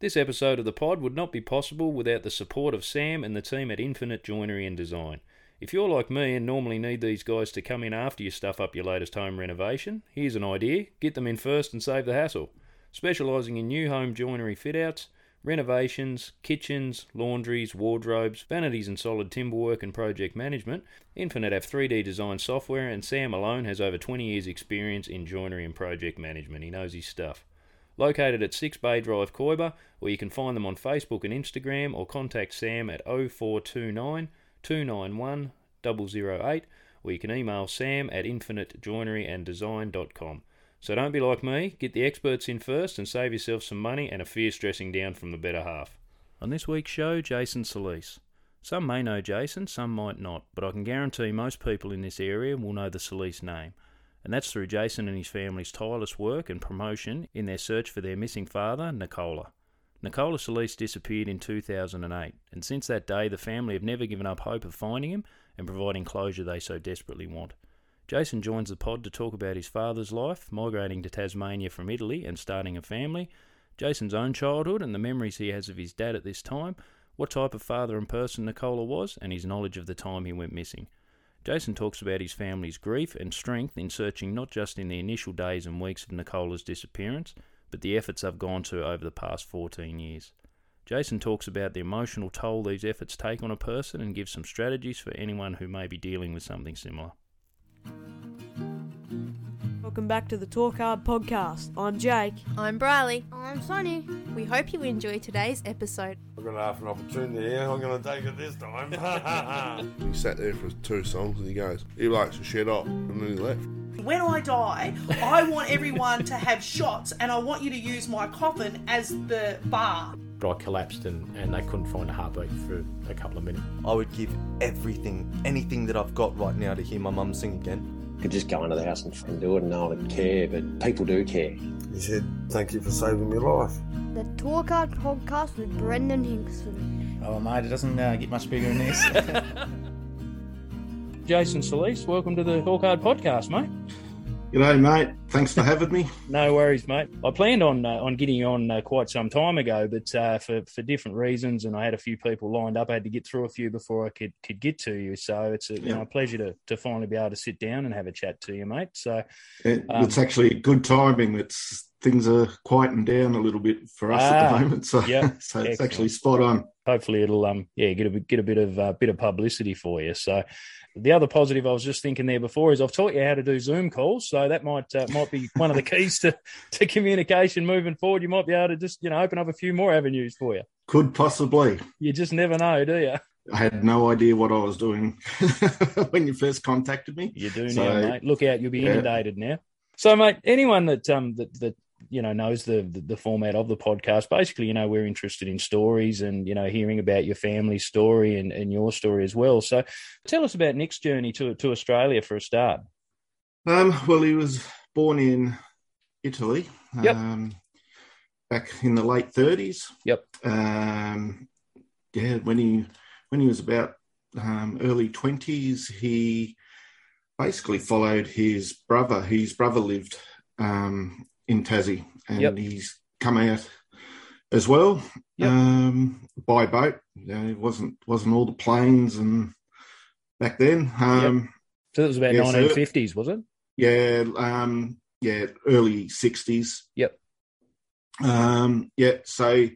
This episode of the pod would not be possible without the support of Sam and the team at Infinite Joinery and Design. If you're like me and normally need these guys to come in after you stuff up your latest home renovation, here's an idea get them in first and save the hassle. Specialising in new home joinery fit outs, renovations, kitchens, laundries, wardrobes, vanities and solid timberwork and project management, Infinite have 3D design software and Sam alone has over 20 years experience in joinery and project management. He knows his stuff. Located at 6 Bay Drive, Quoiba, or you can find them on Facebook and Instagram or contact Sam at 0429 291 008 or you can email sam at infinitejoineryanddesign.com. So don't be like me, get the experts in first and save yourself some money and a fierce dressing down from the better half. On this week's show, Jason Sallese. Some may know Jason, some might not, but I can guarantee most people in this area will know the Sallese name. And that's through Jason and his family's tireless work and promotion in their search for their missing father, Nicola. Nicola Sallese disappeared in 2008, and since that day, the family have never given up hope of finding him and providing closure they so desperately want. Jason joins the pod to talk about his father's life, migrating to Tasmania from Italy and starting a family, Jason's own childhood and the memories he has of his dad at this time, what type of father and person Nicola was, and his knowledge of the time he went missing. Jason talks about his family's grief and strength in searching not just in the initial days and weeks of Nicola's disappearance, but the efforts they've gone to over the past 14 years. Jason talks about the emotional toll these efforts take on a person and gives some strategies for anyone who may be dealing with something similar. Welcome back to the Talk Hard podcast. I'm Jake. I'm Briley. I'm Sonny. We hope you enjoy today's episode. I'm going to have an opportunity here. I'm going to take it this time. He sat there for two songs and he goes, he likes to shut up, and then he left. When I die, I want everyone to have shots and I want you to use my coffin as the bar. But I collapsed and, and they couldn't find a heartbeat for a couple of minutes. I would give everything, anything that I've got right now to hear my mum sing again. Could just go into the house and fucking do it and no one would care, but people do care. he said, Thank you for saving my life. The Talk Hard podcast with Brendan Hinkson. Oh, mate, it doesn't uh, get much bigger than this. Jason Sallese, welcome to the Talk Hard podcast, mate. G'day, mate. Thanks for having me. No worries, mate. I planned on uh, on getting on uh, quite some time ago, but uh, for for different reasons, and I had a few people lined up. I had to get through a few before I could could get to you. So it's a, you know, a pleasure to to finally be able to sit down and have a chat to you, mate. So It, Um, it's actually good timing. It's things are quieting down a little bit for us at Ah, the moment, so yeah, so it's excellent. actually spot on. hopefully it'll um yeah get a bit- get a bit of uh, bit of publicity for you. So the other positive I was just thinking there before is I've taught you how to do Zoom calls, so that might uh, might be one of the keys to to communication moving forward. You might be able to just you know open up a few more avenues for you. Could possibly. You just never know, do you? I had no idea what I was doing when you first contacted me. You do So, now, mate. Look out, you'll be yeah. inundated now. So, mate, anyone that um that that you know knows the, the the format of the podcast, basically, you know, we're interested in stories and you know hearing about your family story and, and your story as well. So, tell us about Nick's journey to to Australia for a start. Um, well, he was born in Italy. Yep. Um, back in the late thirties. Yep. Um, yeah, when he when he was about um, early twenties, he basically followed his brother. His brother lived um, in Tassie, and Yep. he's come out as well Yep. um, by boat. You know, it wasn't wasn't all the planes and back then. Um, So that was about Yeah, so- nineteen fifties, was it? yeah, um, yeah, early sixties. Yep. Um, yeah, so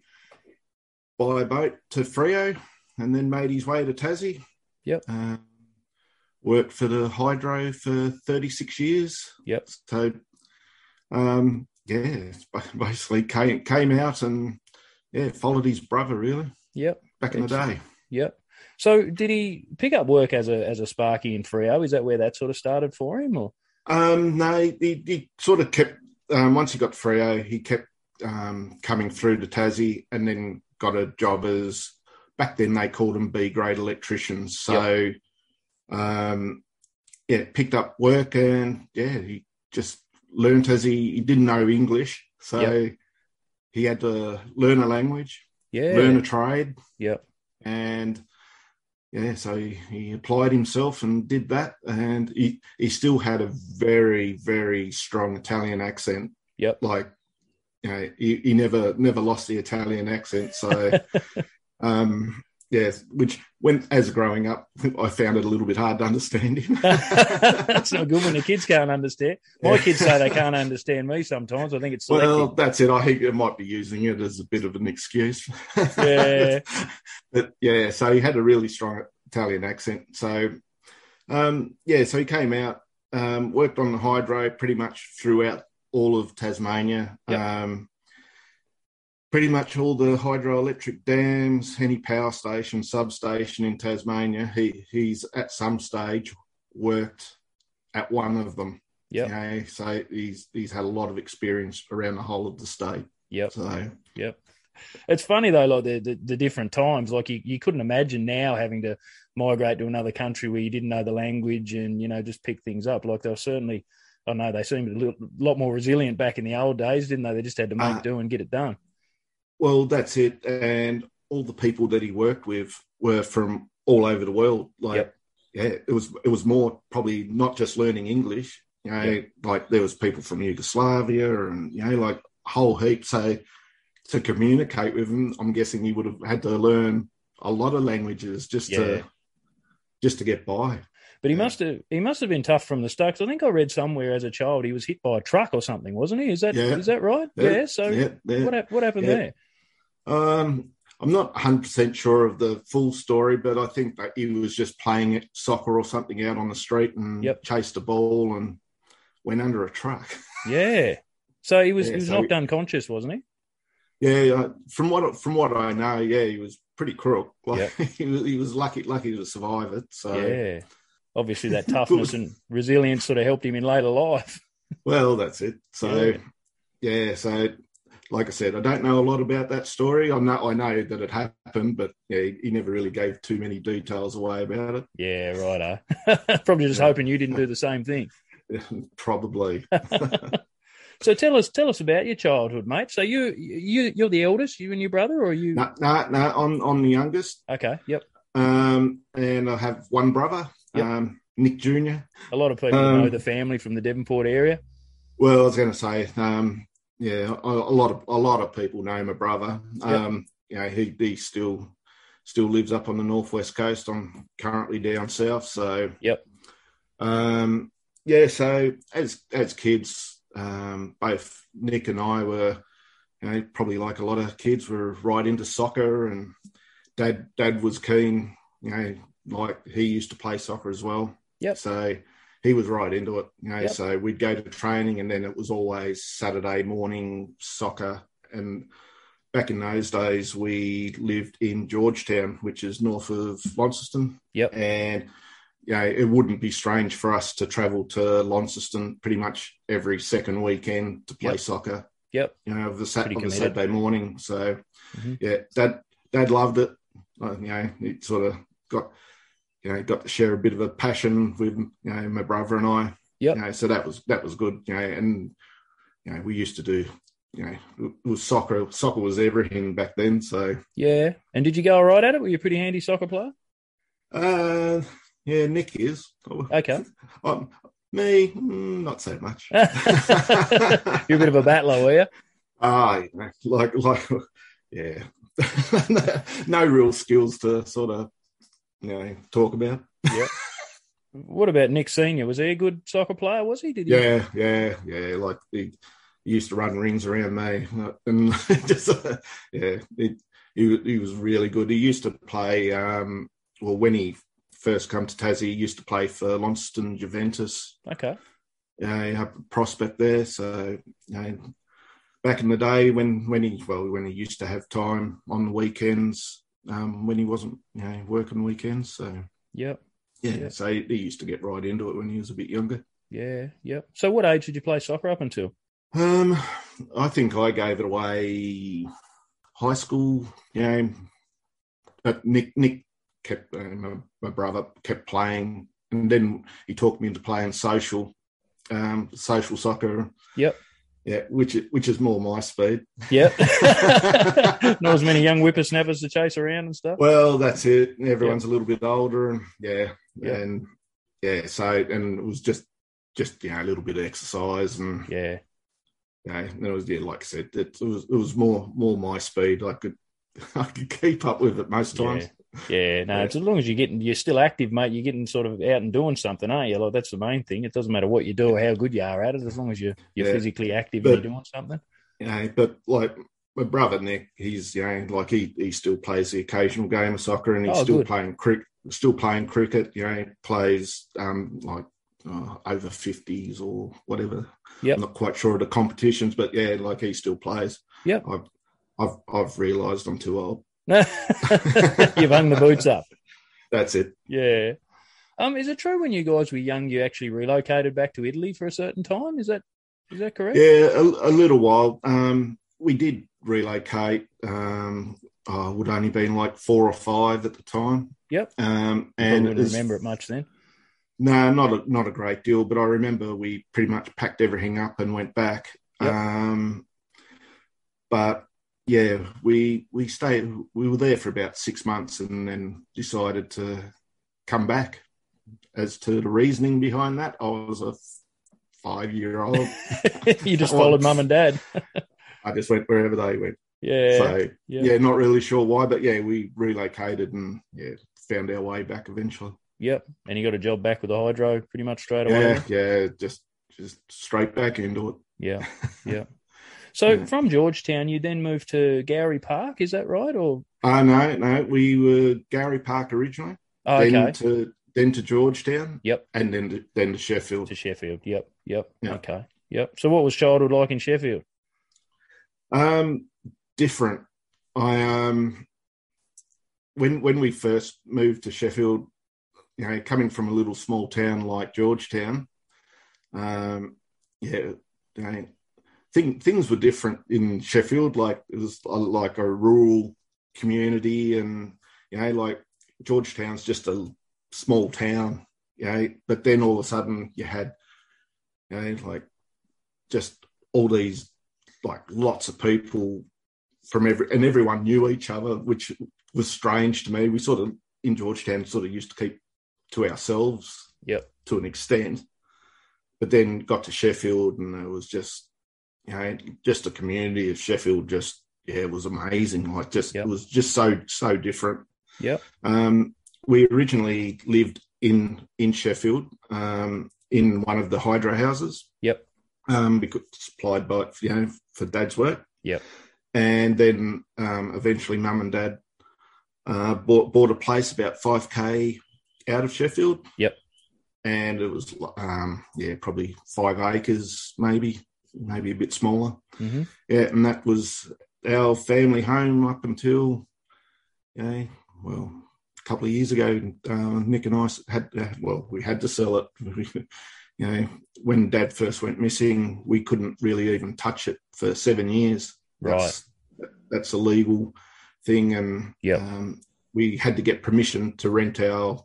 by boat to Freo, and then made his way to Tassie. Yep. Um, worked for the hydro for thirty six years. Yep. So, um, yeah, basically came came out and yeah, followed his brother really Yep. back in the day. Yep. So, did he pick up work as a as a Sparky in Freo? Is that where that sort of started for him, or Um, no, he, he sort of kept um, once he got Freo, he kept um, coming through to Tassie, and then got a job as back then they called them B grade electricians. So, um, yeah, picked up work, and yeah, he just learnt as he, he didn't know English, so Yep. he had to learn a language, yeah, learn a trade, yep, and yeah, so he, he applied himself and did that, and he he still had a very very strong Italian accent. Yep. like you know, he, he never never lost the Italian accent. So, um, yes, which when as growing up, I found it a little bit hard to understand him. That's not good when the kids can't understand. My kids say they can't understand me sometimes. I think it's selective. well, that's it. I think it might be using it as a bit of an excuse. Yeah. but yeah, so he had a really strong Italian accent. So, um, yeah, so he came out, um, worked on the hydro pretty much throughout all of Tasmania. Um, pretty much all the hydroelectric dams, any power station, substation in Tasmania. He he's at some stage worked at one of them. Yep. You know, so he's he's had a lot of experience around the whole of the state. Yep. So Yep. It's funny though, like the, the, the different times. Like you, you couldn't imagine now having to migrate to another country where you didn't know the language and you know just pick things up. Like they were certainly, I know they seemed a little, lot more resilient back in the old days, didn't they? They just had to make Uh, do and get it done. Well, that's it. And all the people that he worked with were from all over the world. Like, yeah, it was it was more probably not just learning English. You know, Yep. like there was people from Yugoslavia and you know, like a whole heap. So to communicate with him, I'm guessing he would have had to learn a lot of languages just Yeah. to just to get by. But he must have he must have been tough from the start. I think I read somewhere as a child he was hit by a truck or something, wasn't he? Is that is Yeah. that right? Yeah. Yeah. so Yeah, yeah. what what happened Yeah. there? Um, I'm not 100% sure of the full story, but I think that he was just playing soccer or something out on the street and chased a ball and went under a truck. Yeah. So he was Yeah, he was so- knocked unconscious, wasn't he? Yeah, from what from what I know, yeah, he was pretty crook. Like he, was, he was lucky lucky to survive it. So Yeah. Obviously that toughness and resilience sort of helped him in later life. Well, that's it. So, Yeah. yeah. so like I said, I don't know a lot about that story. I know I know that it happened, but yeah, he, he never really gave too many details away about it. Yeah, righto. Probably just hoping you didn't do the same thing. Probably. So tell us tell us about your childhood, mate. So you you you're the eldest, you and your brother, or are you No, no, no. I'm I'm the youngest. Okay. Yep. Um, and I have one brother, Yep. um, Nick Junior. A lot of people Um, know the family from the Devonport area. Well, I was going to say, um, yeah, a, a lot of a lot of people know my brother. Um, you know, he he still still lives up on the northwest coast. I'm currently down south, so yep. Um, yeah, so as as kids, um, both Nick and I were, you know, probably like a lot of kids, were right into soccer, and dad dad was keen. You know, like he used to play soccer as well. Yep. So he was right into it. You know, Yep. so we'd go to training, and then it was always Saturday morning soccer. And back in those days, we lived in Georgetown, which is north of Launceston. Yep. And you know, it wouldn't be strange for us to travel to Launceston pretty much every second weekend to play Yep. soccer. Yep. You know, of the, sat- of the. Saturday morning. So, Mhm. yeah, dad, dad loved it. Uh, you know, it sort of got, you know, got to share a bit of a passion with, you know, my brother and I. Yeah. You know, so that was, that was good, you know, and, you know, we used to do, you know, it was soccer. Soccer was everything back then. So, Yeah. And did you go all right at it? Were you a pretty handy soccer player? uh, yeah, Nick is. Okay. Um, me, mm, not so much. You're a bit of a battler, were you? Ah, you know, like, like, yeah, no real skills to sort of, you know, talk about. Yep. What about Nick Senior? Was he a good soccer player? Was he? Did he? Yeah, yeah, yeah. Like he, used to run rings around me, uh, and just uh, yeah, he, he he was really good. He used to play. Um, well, when he first come to Tassie, he used to play for Launceston Juventus. Okay. Yeah, he had a prospect there. So, you know, back in the day when when he well when he used to have time on the weekends, um, when he wasn't you know working weekends. So Yep. yeah, Yeah. so he, used to get right into it when he was a bit younger. Yeah. Yep. So what age did you play soccer up until? Um, I think I gave it away high school. You know, but Nick Nick kept uh, my, my brother kept playing, and then he talked me into playing social, um, social soccer. Yep. Yeah, which is- which is more my speed. Yep. Not as many young whippersnappers to chase around and stuff. Well, that's it. Everyone's a little bit older, and yeah, Yeah. and yeah. So, and it was just just you know a little bit of exercise, and yeah, Yeah, and it was yeah, like I said, it, it was it was more more my speed. I could I could keep up with it most times. Yeah, no, it's as long as you're getting, you're still active, mate. You're getting sort of out and doing something, aren't you? Like that's the main thing. It doesn't matter what you do or how good you are at it, as long as you're you're Yeah. physically active But- and you're doing something. Know, but like my brother Nick, he's you know like he he still plays the occasional game of soccer, and he's Oh, still good. playing cricket. Still playing cricket. You know, he plays um like uh, over fifties or whatever. Yeah, I'm not quite sure of the competitions, but yeah, like he still plays. Yeah, I've I've I've realised I'm too old. You've hung the boots up. That's it. Yeah. Um, is it true when you guys were young, you actually relocated back to Italy for a certain time? Is that is that correct? Yeah, a, a little while. Um, we did relocate. Um, oh, it would only been like four or five at the time. Yep. Um, And and wouldn't as- remember it much then. No, not a, not a great deal, but I remember we pretty much packed everything up and went back. Yep. Um, but yeah, we we stayed. We were there for about six months, and then decided to come back. As to the reasoning behind that, I was a five year old. you just followed mum and dad. I just went wherever they went. Yeah. So Yeah. yeah, not really sure why, but yeah, we relocated and yeah, found our way back eventually. Yep. And you got a job back with the hydro pretty much straight away. Yeah, yeah, just just straight back into it. Yeah. Yeah. So from Georgetown, you then moved to Gowrie Park. Is that right? Or Uh no, no, we were Gowrie Park originally. Oh, then okay. to then to Georgetown. Yep. And then to, then to Sheffield. To Sheffield. Yep. Yep. Yeah. Okay. Yep. So what was childhood like in Sheffield? Um, different. I um, when when we first moved to Sheffield, you know, coming from a little small town like Georgetown, um, yeah, you know, thing, things were different in Sheffield. Like it was a, like a rural community, and you know, like Georgetown's just a small town, you know. But then all of a sudden, you had, you know, like just all these like lots of people from every and everyone knew each other, which was strange to me. We sort of in Georgetown sort of used to keep to ourselves, yeah, to an extent. But then got to Sheffield, and it was just, you know, just the community of Sheffield. Just yeah, it was amazing. Like just it was just so so different. Yeah. Um, we originally lived in in Sheffield, um, in one of the hydro houses. Yep. Um, because supplied by you know for Dad's work. Yep. And then um, eventually, Mum and Dad uh, bought bought a place about five k out of Sheffield. Yep. And it was um, yeah, probably five acres, maybe maybe a bit smaller. Mhm. Yeah, and that was our family home up until, you know, well, a couple of years ago. Uh, Nick and I had, uh, well, we had to sell it. you know, when Dad first went missing, we couldn't really even touch it for seven years. That's, That's a legal thing, and yeah, um, we had to get permission to rent our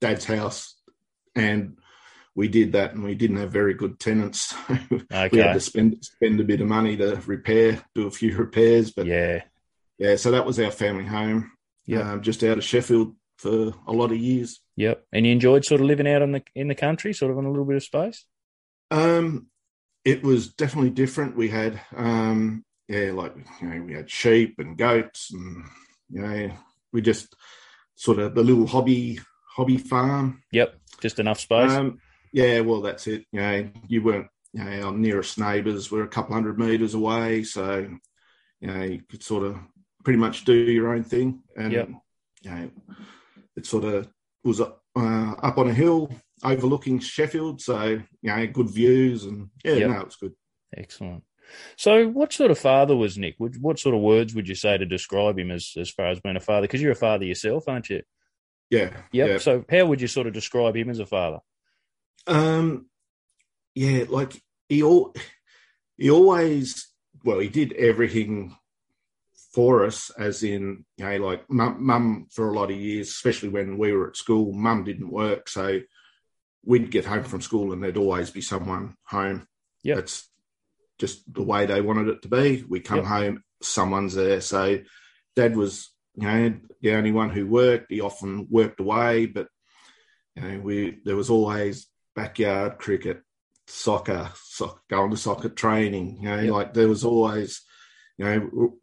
dad's house, and we did that, and we didn't have very good tenants. So we had to spend spend a bit of money to repair, do a few repairs, but yeah, yeah. So that was our family home, Yep. um, just out of Sheffield for a lot of years. Yep. And you enjoyed sort of living out in the in the country, sort of on a little bit of space. Um, it was definitely different. We had, um, yeah, like you know, we had sheep and goats, and you know, we just sort of the little hobby hobby farm. Yep. Just enough space. Um, yeah, well, that's it. You know, you weren't. You know, our nearest neighbours were a couple hundred metres away, so you know you could sort of pretty much do your own thing, and Yep. you know, it sort of was uh, up on a hill overlooking Sheffield, so you know, good views, and yeah, Yep. no, it's good. Excellent. So, what sort of father was Nick? What sort of words would you say to describe him as as far as being a father? Because you're a father yourself, aren't you? Yeah, Yep. yeah. So, how would you sort of describe him as a father? Um, yeah, like he all he always well, he did everything for us, as in you know, like mum, mum for a lot of years, especially when we were at school. Mum didn't work, so we'd get home from school and there'd always be someone home. Yeah, it's just the way they wanted it to be. We come Yep. home, someone's there. So Dad was you know the only one who worked. He often worked away, but you know we there was always backyard cricket, soccer, soccer, going to soccer training. You know, yep. like there was always, you know,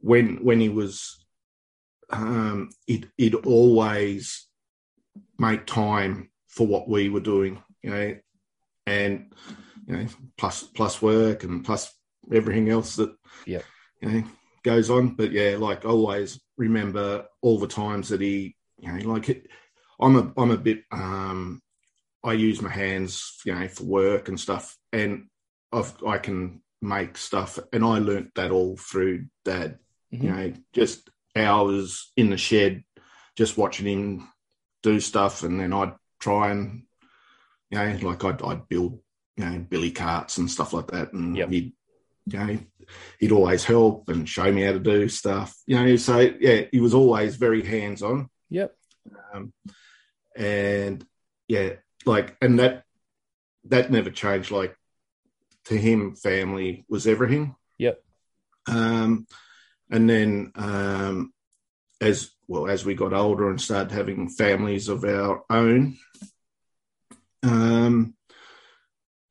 when when he was, um, he'd, he'd always make time for what we were doing. You know, and you know, plus plus work and plus everything else that yeah you know goes on. But yeah, like always remember all the times that he, you know, like it, I'm a I'm a bit um I use my hands, you know, for work and stuff, and I've I can make stuff, and I learnt that all through Dad. Mm-hmm. You know, just hours in the shed, just watching him do stuff, and then I'd try and, you know, like I'd, I'd build, you know, billy carts and stuff like that, and yep. he'd, you know, he'd always help and show me how to do stuff. You know, so yeah, he was always very hands on. Yep. Um, and yeah, like, and that that never changed. Like to him, family was everything. Yep. Um, and then um, as well as we got older and started having families of our own, um,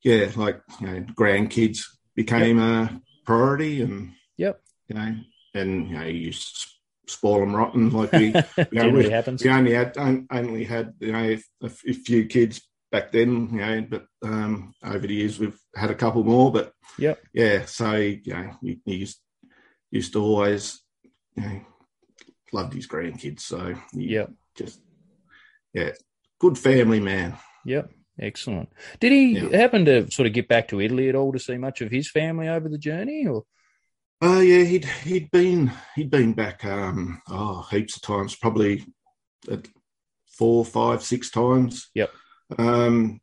yeah, like you know, grandkids became yep. a priority, and yep, you know, and you know, you spoil them rotten. Like we, you know, we, happens. we only had only had you know a, few kids back then, you know, but um, over the years we've had a couple more. But yeah, yeah. So you know, he, used used to always, you know, loved his grandkids. So yeah, just yeah, good family man. Yep. Excellent. Did he happen to sort of get back to Italy at all to see much of his family over the journey, or? Uh, yeah, he'd he'd been he'd been back um oh heaps of times, probably four, five, six times. Yep. Um,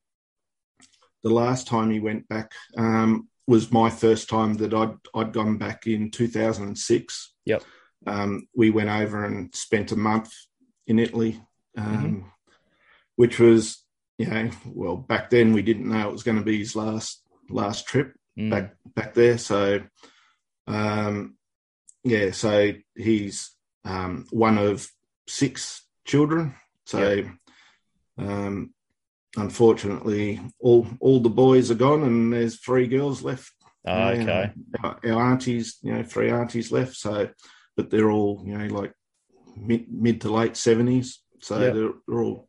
the last time he went back um, was my first time that I'd I'd gone back in 2006. Yep. Um, we went over and spent a month in Italy, um, mm-hmm. which was you know well back then we didn't know it was going to be his last last trip mm. back back there. So um, yeah, so he's um, one of six children. So, yep. um, unfortunately, all all the boys are gone, and there's three girls left. Oh, okay. Our, our, aunties, you know, three aunties left. So, but they're all, you know, like mid mid to late seventies. So yep. they're, they're all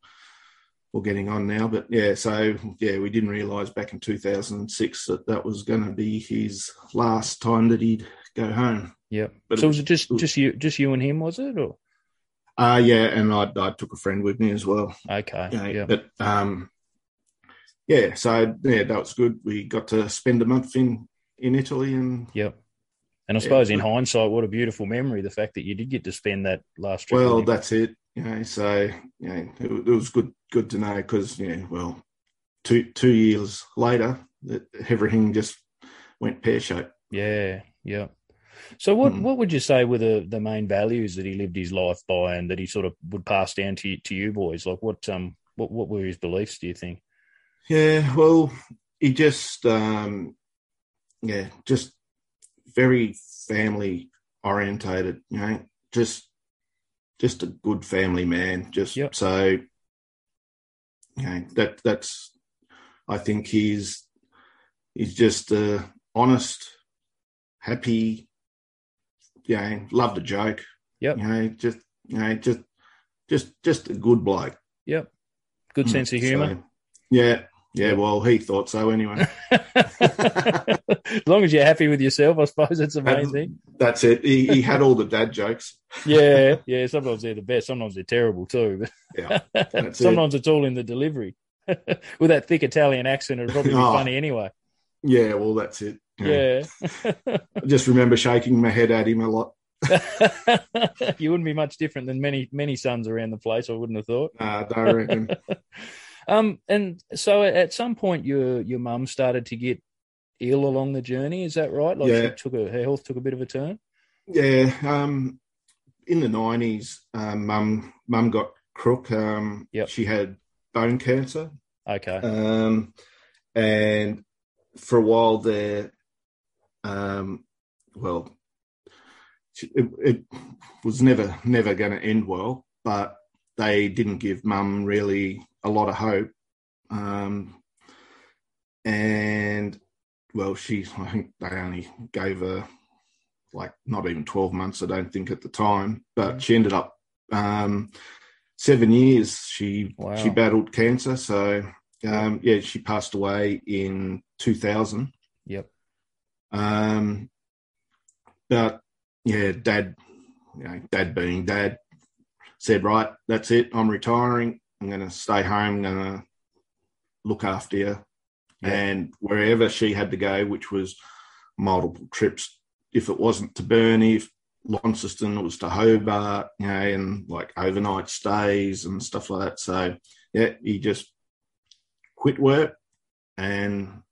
all getting on now. But yeah, so yeah, we didn't realise back in 2006 that that was going to be his last time that he'd go home. Yeah. But so it, was it just just you just you and him, was it, or? Uh yeah, and I I took a friend with me as well. Okay. You know, yeah. But um, yeah, so yeah, that was good. We got to spend a month in in Italy, and yep. And I suppose yeah, in hindsight, what a beautiful memory the fact that you did get to spend that last trip. Well, that's it. You know, so you know, it, it was good good to know because yeah, well, two two years later, that everything just went pear shaped. Yeah, yeah. So what mm. what would you say were the, the main values that he lived his life by and that he sort of would pass down to to you boys? Like what um what what were his beliefs? Do you think? Yeah, well, he just um yeah just very family orientated. You know, just just a good family man. Just yep. so you know that that's I think he's he's just a honest, happy, you know, loved a joke. Yep. You know, just you know, just just just a good bloke. Yep. Good mm, sense of humour. So, yeah. Yeah, well, he thought so anyway. as long as you're happy with yourself, I suppose it's amazing. That's it. He, he had all the dad jokes. Yeah, yeah. Sometimes they're the best. Sometimes they're terrible too. yeah, sometimes it. it's all in the delivery. with that thick Italian accent, it'd probably be oh, funny anyway. Yeah, well, that's it. Yeah. I just remember shaking my head at him a lot. you wouldn't be much different than many many sons around the place. I wouldn't have thought. Nah, don't reckon. um, and so at some point, your your mum started to get ill along the journey. Is that right? Like yeah. she took a, her health took a bit of a turn. Yeah. Um, in the nineties, um, mum mum got crook. Um, yep. she had bone cancer. Okay. Um, and for a while there, um, well, it, it was never never going to end well, but they didn't give mum really a lot of hope. Um, and well, she I think they only gave her like not even twelve months. I don't think at the time, but she ended up um, seven years. She Wow. she battled cancer, so um, yeah, she passed away in two thousand. Yep. Um, but yeah, dad, you know, dad being dad, said, right, that's it. I'm retiring. I'm going to stay home. I'm going to look after you. And wherever she had to go, which was multiple trips, if it wasn't to Burnie, if Launceston, was to Hobart, you know, and like overnight stays and stuff like that. So yeah, he just quit work and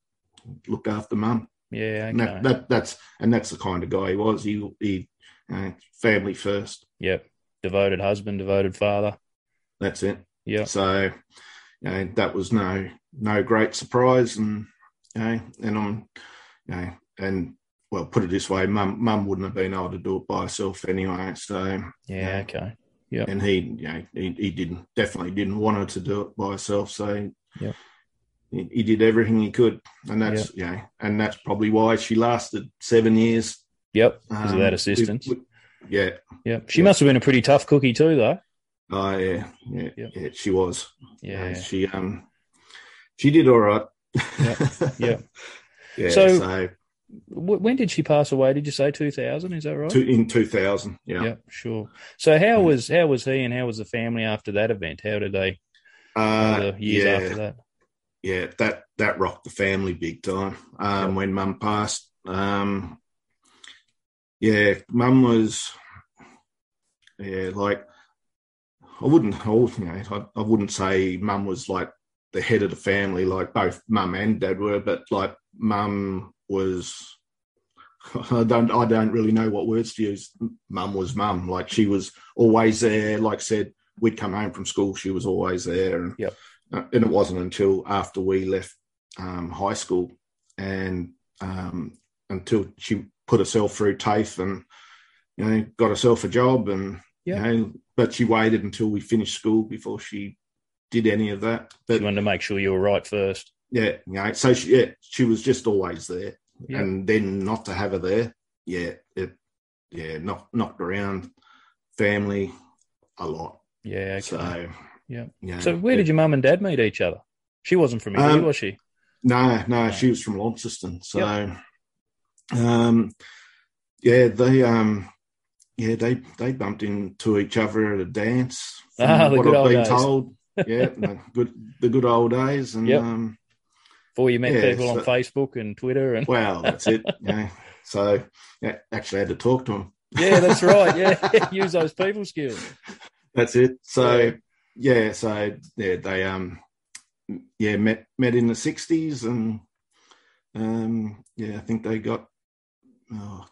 looked after mum. Yeah, And okay. that, that that's and that's the kind of guy he was. He he you know, family first. Yep. Devoted husband, devoted father. That's it. Yeah. So you know, that was no no great surprise, and you know, and I'm you know, and well, put it this way, mum mum wouldn't have been able to do it by herself anyway. So Yeah, okay. yeah. and he you know he, he didn't definitely didn't want her to do it by herself. So yeah, he, he did everything he could, and that's you know, and that's probably why she lasted seven years. Yep. Because of Um, that with- assistance. with- yeah. Yep. She must have been a pretty tough cookie too, though. Oh yeah, yeah, yeah. She was. Yeah. Uh, she um, she did all right. yeah, Yep. yeah. So- So, When did she pass away? Did you say two thousand? Is that right? in two thousand. Yeah. Yep, sure. So how was how was he and how was the family after that event? How did they? Uh, the years yeah. after that. Yeah, that that rocked the family big time. Um, when Mum passed, um, yeah, Mum was, yeah, like I wouldn't, I, you know, I, I wouldn't say Mum was like the head of the family, like both Mum and Dad were, but like Mum was. I don't. I don't really know what words to use. Mum was mum. Like she was always there. Like I said, we'd come home from school. She was always there. And Yep. uh, and it wasn't until after we left um, high school and um, until she put herself through TAFE and you know got herself a job and Yeah. you know, but she waited until we finished school before she did any of that. But She wanted to make sure you were right first. Yeah, you know, so she, yeah, she was just always there, Yeah. and then not to have her there, yeah, it, yeah, knocked knocked around family a lot. Yeah. Okay. So yeah. yeah. So where did your mum and dad meet each other? She wasn't from here, Um, was she? No, no, she was from Launceston. So, um, yeah, they, um, yeah, they they bumped into each other at a dance. Ah, the what good I've old been days. told. Yeah, the good the good old days, and Yep. um, Before you met yeah, people on Facebook and Twitter and well, that's it. Yeah, so yeah, actually I had to talk to them. yeah, that's right. Yeah, use those people skills. That's it. So yeah, so yeah, they um yeah met met in the sixties and um yeah, I think they got oh,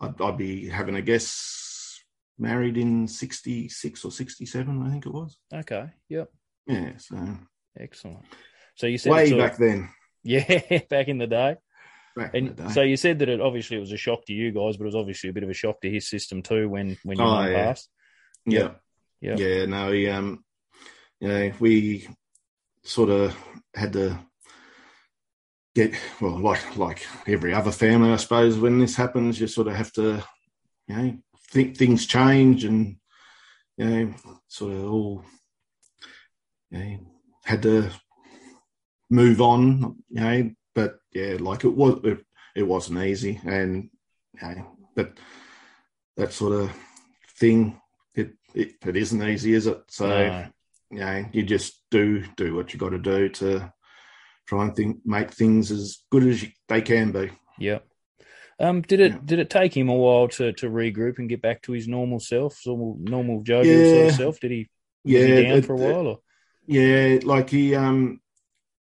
I'd, I'd be having a guess married in sixty six or sixty seven, I think it was. Okay. Yep. Yeah, so Excellent. So you said way sort of- back then. Yeah, back in the day. Back And the day. so you said that it obviously it was a shock to you guys, but it was obviously a bit of a shock to his system too when when you Oh, yeah. passed. Yeah. Yeah. Yeah, no, we um you know, we sort of had to get well, like like every other family, I suppose, when this happens, you sort of have to, you know, think things change and you know, sort of all you know, had to move on, you know, but yeah, like it was it, it wasn't easy and you know, but that sort of thing it, it it isn't easy, is it? So No. you know, you just do do what you got to do to try and think make things as good as you, they can be. Yeah. Um, did it did it take him a while to, to regroup and get back to his normal self, normal normal jovial sort of self? Did he Yeah, he down it- for a while or Yeah, like he um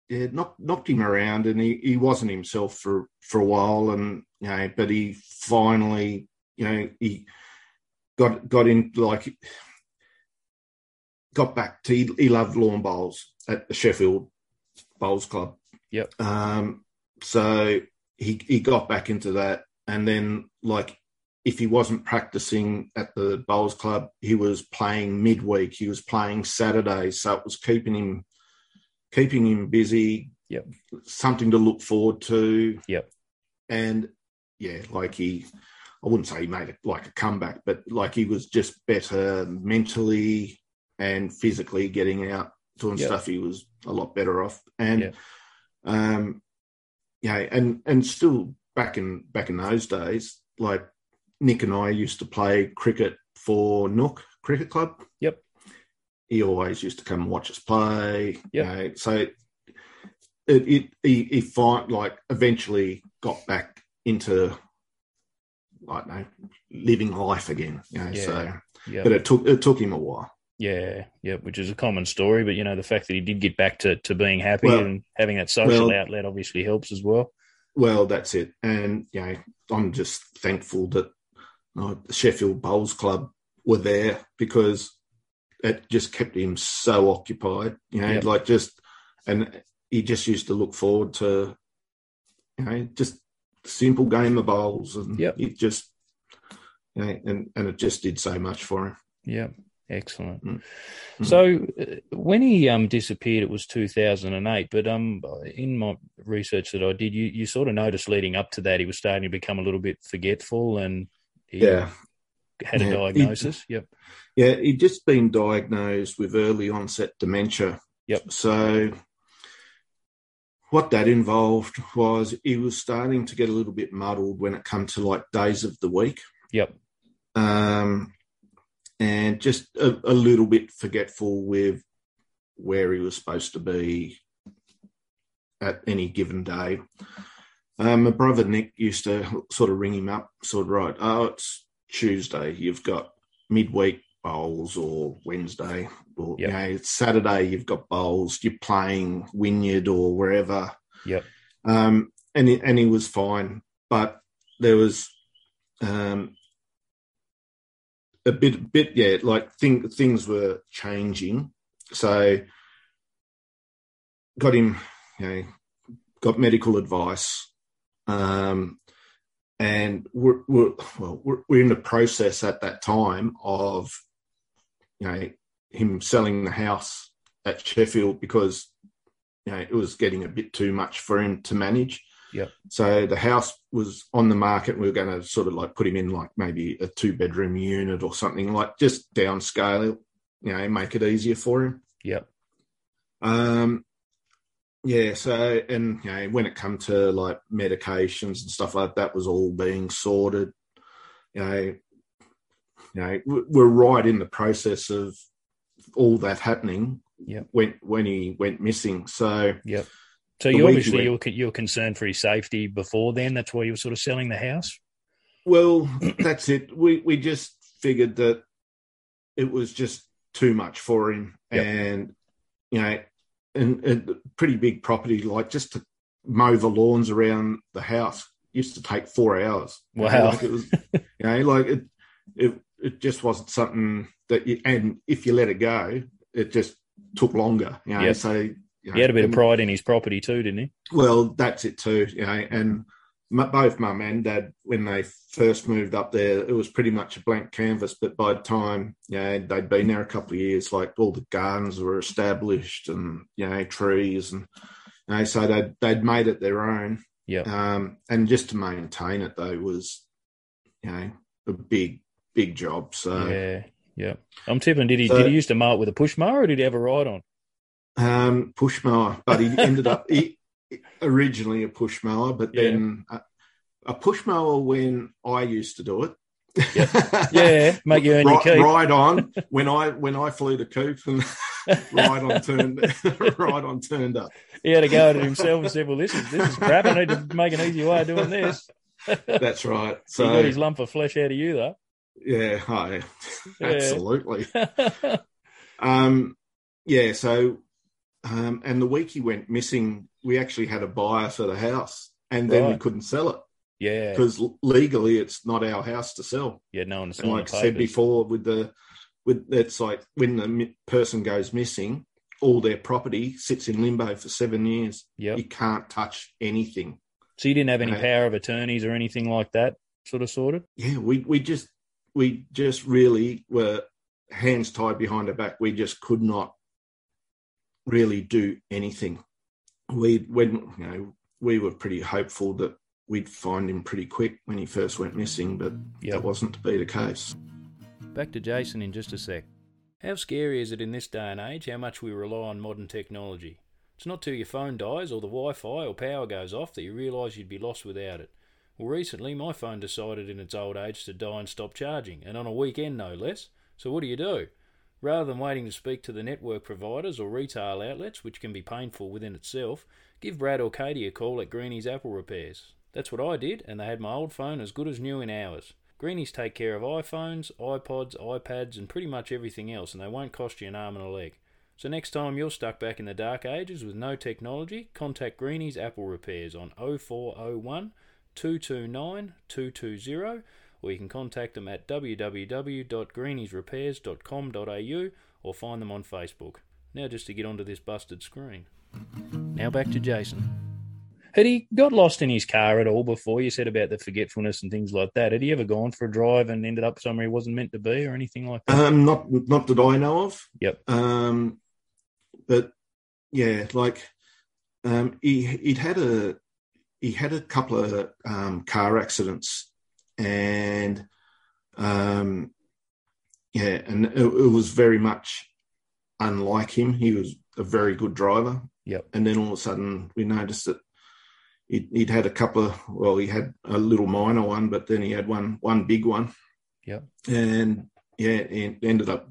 yeah knocked knocked him around and he, he wasn't himself for for a while and you know but he finally you know he got got in like got back to he, he loved lawn bowls at the Sheffield Bowls Club. Yep. Um so he he got back into that and then like if he wasn't practicing at the bowls club he was playing midweek he was playing saturdays so it was keeping him keeping him busy Yep. something to look forward to. Yep. And yeah, like he, I wouldn't say he made it like a comeback, but like he was just better mentally and physically getting out doing Yep. stuff. He was a lot better off. And Yep. um, yeah, and and still back in back in those days, like Nick and I used to play cricket for Nook Cricket Club. Yep. He always used to come and watch us play. Yep. You know, so it, it he he find like eventually got back into I don't know living life again. You know, Yeah. so Yep. but it took it took him a while. Yeah, yeah, which is a common story. But you know, the fact that he did get back to, to being happy Well- and having that social well- outlet obviously helps as well. Well, that's it. And, you know, I'm just thankful that uh, the Sheffield Bowls Club were there because it just kept him so occupied, you know, like just, and he just used to look forward to, you know, just simple game of bowls. And it just, you know, and, and it just did so much for him. Yeah, excellent. Mm. So uh, when he um disappeared, it was two thousand and eight. But um, in my research that I did, you you sort of noticed leading up to that he was starting to become a little bit forgetful and he Yeah. Had a Yeah, he- diagnosis. yep. Yeah, he'd just been diagnosed with early onset dementia. Yep. So what that involved was he was starting to get a little bit muddled when it come to like days of the week. Yep. Um, and just a, a little bit forgetful with where he was supposed to be at any given day. Um, my brother Nick used to sort of ring him up, sort of right. Oh, it's Tuesday. You've got midweek bowls, or Wednesday, or Yep. you know, it's Saturday. You've got bowls. You're playing Wynyard or wherever. Yep. Um, and he, and he was fine, but there was um, a bit, bit, yeah, like thing, things were changing. So got him, you know, got medical advice, um, and we're, we're well, we're, we're in the process at that time of, you know, him selling the house at Sheffield because, you know, it was getting a bit too much for him to manage. Yep. So the house was on the market. We were going to sort of like put him in like maybe a two bedroom unit or something like just downscale it, you know, make it easier for him. Yep. Um, yeah. So, and you know, when it come to like medications and stuff like that, was all being sorted. You know, you know, we- we're right in the process of all that happening. Yep. When when he went missing. So yeah. So you obviously went- you were, you were concerned for his safety before then. That's why you were sort of selling the house. Well, that's it. We we just figured that it was just too much for him, Yep. and you know, and, and pretty big property, like just to mow the lawns around the house used to take four hours. Wow. like it was, you know, like it, it, it just wasn't something that you, and if you let it go, it just took longer. You know, Yep. so you know, He had a bit of pride in his property too, didn't he? well, that's it too, you know. And both mum and dad, when they first moved up there, it was pretty much a blank canvas. But by the time, you know, they'd been there a couple of years, like all the gardens were established and, you know, trees and, you know, so they'd, they'd made it their own. Yeah. Um, and just to maintain it, though, was, you know, a big, big job. So, Yeah. Yeah. I'm tipping. Did he So- did he used to mow it with a push mower, or did he have a ride on? Um, push mower, but he ended up he, originally a push mower, but Yeah. then a, a push mower when I used to do it. Yeah, make you earn your right, keep. right on when I when I flew the coop and right on turned right on turned up. He had to go at it himself and said, "Well, this is this is crap. I need to make an easy way of doing this." That's right. he So got his lump of flesh out of you, though. yeah, hi, Yeah. absolutely. Um, yeah, so um, and the week he went missing, we actually had a buyer for the house, and then we couldn't sell it. Yeah. because legally it's not our house to sell. Yeah, no one And like I said before, with the with it's like when the person goes missing, all their property sits in limbo for seven years. Yep. You can't touch anything. So you didn't have any No. power of attorneys or anything like that, sort of sorted. Yeah, we we just we just really were hands tied behind our back. We just could not really do anything. We when you know we were pretty hopeful that we'd find him pretty quick when he first went missing, but that wasn't to be the case. Back to Jason in just a sec. How scary is it in this day and age how much we rely on modern technology? It's not till your phone dies or the Wi Fi or power goes off that you realise you'd be lost without it. Well, recently my phone decided in its old age to die and stop charging, and on a weekend no less. So what do you do? Rather than waiting to speak to the network providers or retail outlets, which can be painful within itself, give Brad or Katie a call at Greenies Apple Repairs. That's what I did, and they had my old phone as good as new in hours. Greenies take care of iPhones, iPods, iPads, and pretty much everything else, and they won't cost you an arm and a leg. So next time you're stuck back in the dark ages with no technology, contact Greenies Apple Repairs on 0401 229 220 or you can contact them at www.greeniesrepairs.com.au or find them on Facebook. Now just to get onto this busted screen. Now back to Jason. Had he got lost in his car at all before? You said about the forgetfulness and things like that. Had he ever gone for a drive and ended up somewhere he wasn't meant to be or anything like that? Um, not not that I know of. Yep. Um, but yeah, like um, he he'd had a he had a couple of um, car accidents, and um, yeah, and it, it was very much unlike him. He was a very good driver. Yep. And then all of a sudden, we noticed that he'd, he'd had a couple of well, he had a little minor one, but then he had one one big one. Yep. And yeah, he ended up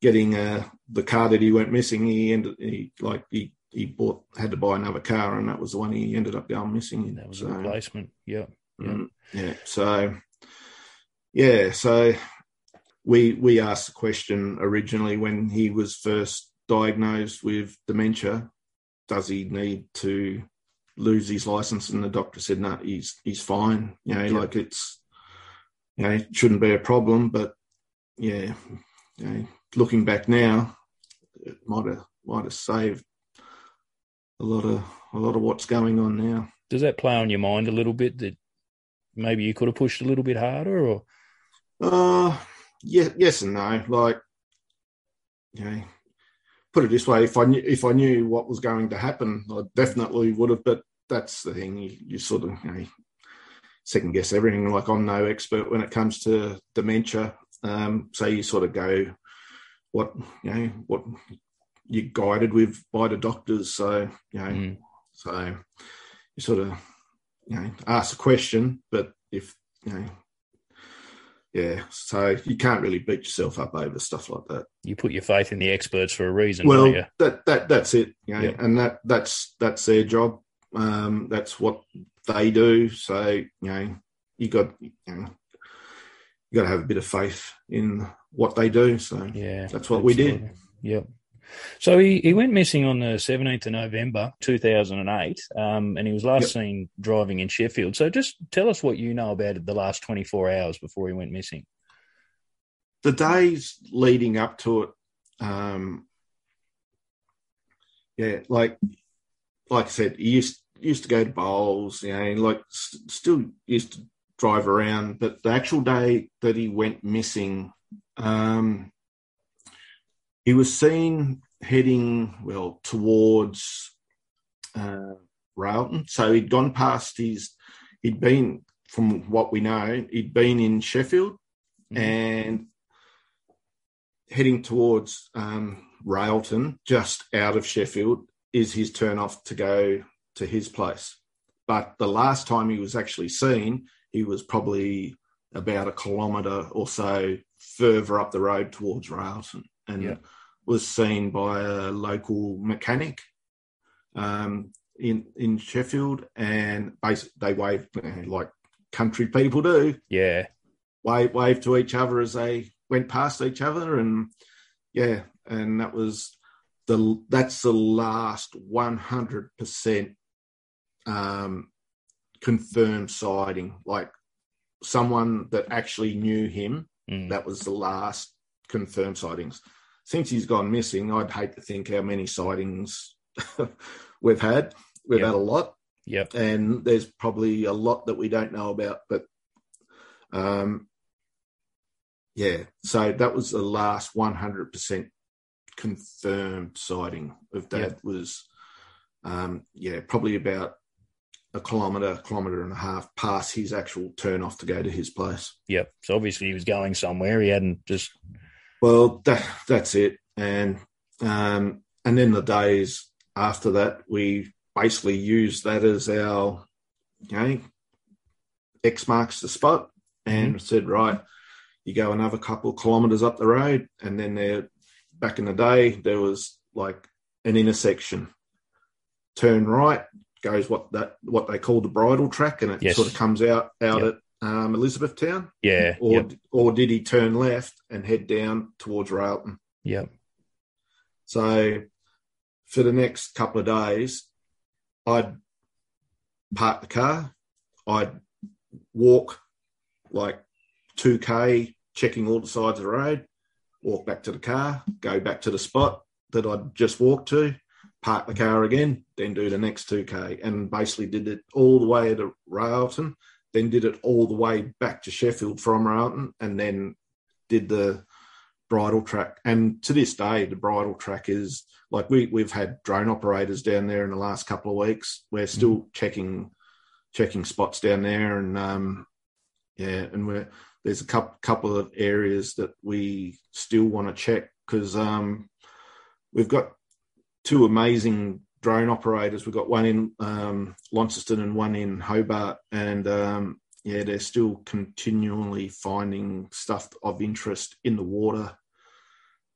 getting uh, the car that he went missing. He ended he like he he bought had to buy another car, and that was the one he ended up going missing in. That was so, a replacement. Yeah. Yeah. mm, yeah. So yeah, so we we asked the question originally when he was first diagnosed with dementia. Does he need to lose his license? And the doctor said, "No, he's he's fine. You know, Yeah. like it's you know, it shouldn't be a problem." But yeah, you know, looking back now, it might have might have saved a lot of a lot of what's going on now. Does that play on your mind a little bit that maybe you could have pushed a little bit harder or Uh, yeah, yes and no. Like, you know, put it this way: if I knew if I knew what was going to happen, I definitely would have. But that's the thing; you, you sort of you know, second guess everything. Like, I'm no expert when it comes to dementia, um, so you sort of go what you know what you're guided with by the doctors. So you know, Mm. so you sort of you know ask a question, but if you know yeah, so you can't really beat yourself up over stuff like that. you put your faith in the experts for a reason, Well, don't you? that that that's it, you know, Yeah. and that that's that's their job. Um, that's what they do. So you know, you got you know, you got to have a bit of faith in what they do. So Yeah. that's what we did. Yep. So he, he went missing on the 17th of November 2008, um, and he was last Yep. seen driving in Sheffield. So just tell us what you know about the last 24 hours before he went missing. the days leading up to it, um, yeah, like like I said, he used used to go to bowls, you know, like st- still used to drive around. But the actual day that he went missing, um, he was seen heading well towards uh, Railton. So he'd gone past his, he'd been from what we know, he'd been in Sheffield and heading towards um, Railton, just out of Sheffield, is his turn off to go to his place. But the last time he was actually seen, he was probably about a kilometre or so further up the road towards Railton and Yeah. was seen by a local mechanic um, in in Sheffield. And basically, they waved like country people do Yeah. wave wave to each other as they went past each other and yeah and that was the that's the last 100% um confirmed sighting like someone that actually knew him Mm. that was the last confirmed sightings since he's gone missing i'd hate to think how many sightings we've had we've Yep. had a lot Yep. and there's probably a lot that we don't know about but um yeah so that was the last 100% confirmed sighting of dad Yep. was um, yeah, probably about a kilometre, kilometre and a half past his actual turn off to go to his place. Yep. So obviously he was going somewhere. He hadn't just. Well, that, that's it. And um, and then the days after that, we basically used that as our, you know, X marks the spot, and mm-hmm. said, right, you go another couple of kilometres up the road, and then there, back in the day, there was like an intersection. Turn right, goes what that what they call the bridle track, and it yes. sort of comes out out yep. at um, Elizabeth Town. Yeah. Or yep. or did he turn left and head down towards Railton? Yeah. So for the next couple of days, I'd park the car, I'd walk like 2k, checking all the sides of the road, walk back to the car, go back to the spot that I'd just walked to, park the car again, then do the next 2K, and basically did it all the way to Railton, then did it all the way back to Sheffield from Railton, and then did the bridle track. And to this day, the bridle track is like we we've had drone operators down there in the last couple of weeks. We're still mm. checking checking spots down there, and um, yeah, and we're there's a couple couple of areas that we still want to check because um, we've got two amazing drone operators. We've got one in um, Launceston and one in Hobart, and um, yeah, they're still continually finding stuff of interest in the water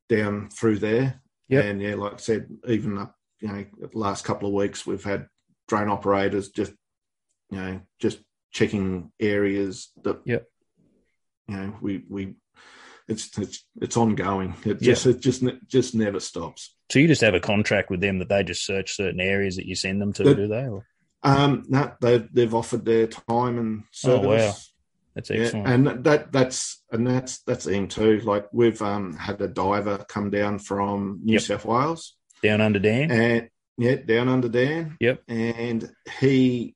down through there. Yeah, and yeah, like I said, even up you know the last couple of weeks, we've had drone operators just you know just checking areas that yeah you know we we it's it's it's ongoing. It just yeah. it just just never stops. So you just have a contract with them that they just search certain areas that you send them to, the, do they? Or? Um, no, they they've offered their time and service. Oh wow, that's excellent. Yeah, and that that's and that's that's thing too. Like we've um had a diver come down from New yep. South Wales, down under Dan, and yeah, down under Dan. Yep, and he,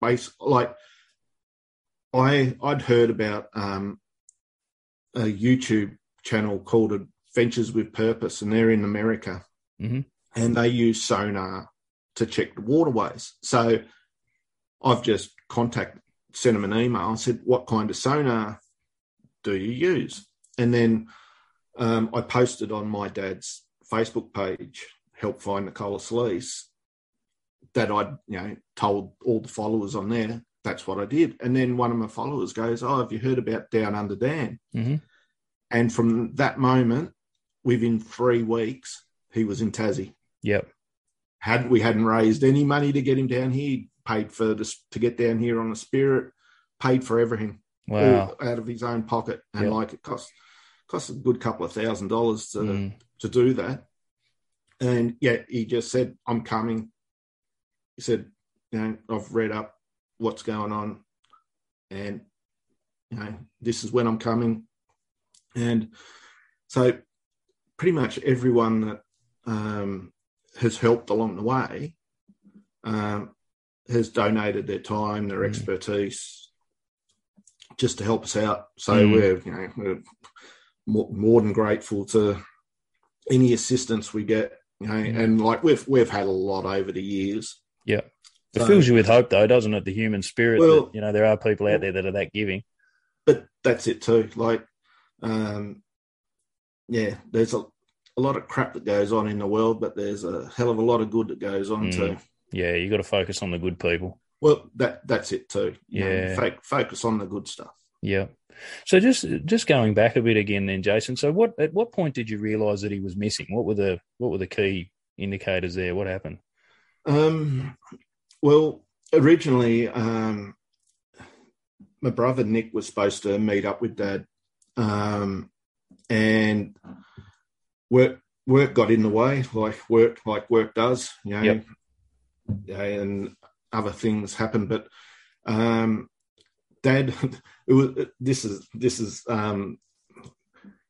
base like. I I'd heard about um, a YouTube channel called Adventures with Purpose, and they're in America, mm-hmm. and they use sonar to check the waterways. So I've just contacted, sent them an email, and said, "What kind of sonar do you use?" And then um, I posted on my dad's Facebook page, "Help Find Nicola Sallese," that I'd you know told all the followers on there that's what I did. And then one of my followers goes, Oh, have you heard about Down Under Dan? Mm-hmm. And from that moment, within three weeks, he was in Tassie. Yep. Had we hadn't raised any money to get him down here, paid for this to get down here on a spirit, paid for everything. Wow. out of his own pocket. And yep. like it cost cost a good couple of thousand dollars to mm. to do that. And yeah, he just said, I'm coming. He said, you know, I've read up what's going on, and you know this is when I'm coming, and so pretty much everyone that um, has helped along the way um, has donated their time, their mm. expertise, just to help us out. So mm. we're you know we're more, more, than grateful to any assistance we get. You know, mm. and like we've we've had a lot over the years. Yeah. It so, fills you with hope, though, doesn't it? The human spirit. Well, that, you know, there are people out there that are that giving. But that's it too. Like, um, yeah, there's a, a lot of crap that goes on in the world, but there's a hell of a lot of good that goes on mm. too. Yeah, you got to focus on the good people. Well, that that's it too. You yeah, know, focus on the good stuff. Yeah. So just just going back a bit again, then, Jason. So what at what point did you realise that he was missing? What were the what were the key indicators there? What happened? Um, well, originally, um, my brother Nick was supposed to meet up with Dad, um, and work work got in the way, like work like work does, you know, yep. and other things happen. But um, Dad, it was this is this is um,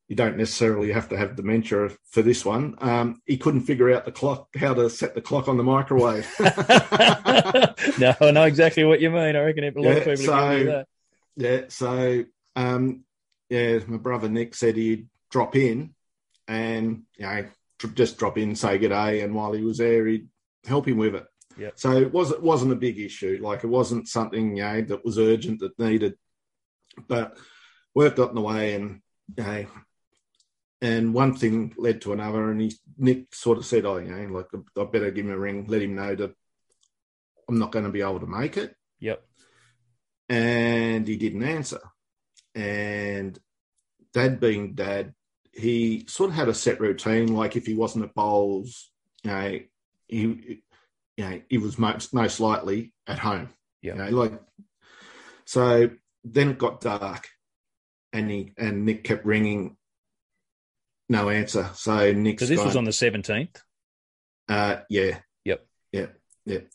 you don't necessarily have to have dementia for this one. Um, he couldn't figure out the clock, how to set the clock on the microwave. no, I know exactly what you mean. I reckon a lot yeah, of people so. Yeah, so um, yeah, my brother Nick said he'd drop in and you know just drop in, say good day, and while he was there, he'd help him with it. Yeah. So it was it wasn't a big issue. Like it wasn't something you know that was urgent that needed, but work got in the way, and you know, and one thing led to another, and he Nick sort of said, "Oh, you know, like I better give him a ring, let him know that I'm not going to be able to make it." Yep. And he didn't answer, and Dad being Dad, he sort of had a set routine. Like if he wasn't at bowls, you know, he you know, he was most most likely at home. Yeah. You know, like so then it got dark and he and Nick kept ringing, no answer. So Nick So this was on the seventeenth. uh yeah. Yep. Yep. Yep.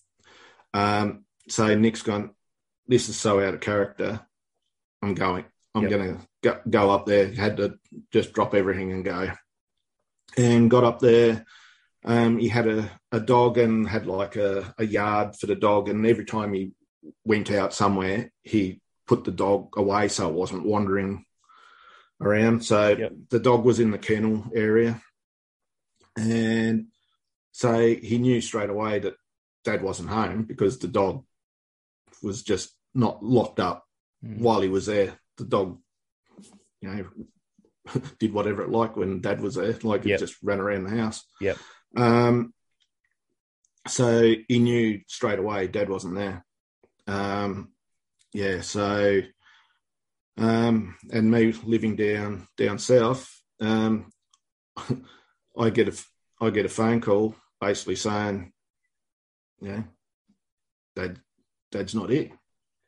Um so Nick's gone, this is so out of character. I'm going. I'm Yep. gonna go, go up there. Had to just drop everything and go. And got up there. Um, he had a, a dog and had like a, a yard for the dog. And every time he went out somewhere, he put the dog away so it wasn't wandering around. So the dog was in the kennel area. And so he knew straight away that dad wasn't home because the dog was just not locked up while he was there. The dog, you know, did whatever it liked when dad was there, like it just ran around the house. Yep. Um, so he knew straight away dad wasn't there. Um, yeah, so um, and me living down down south, um, I get a I get a phone call basically saying, you know, dad dad's not here,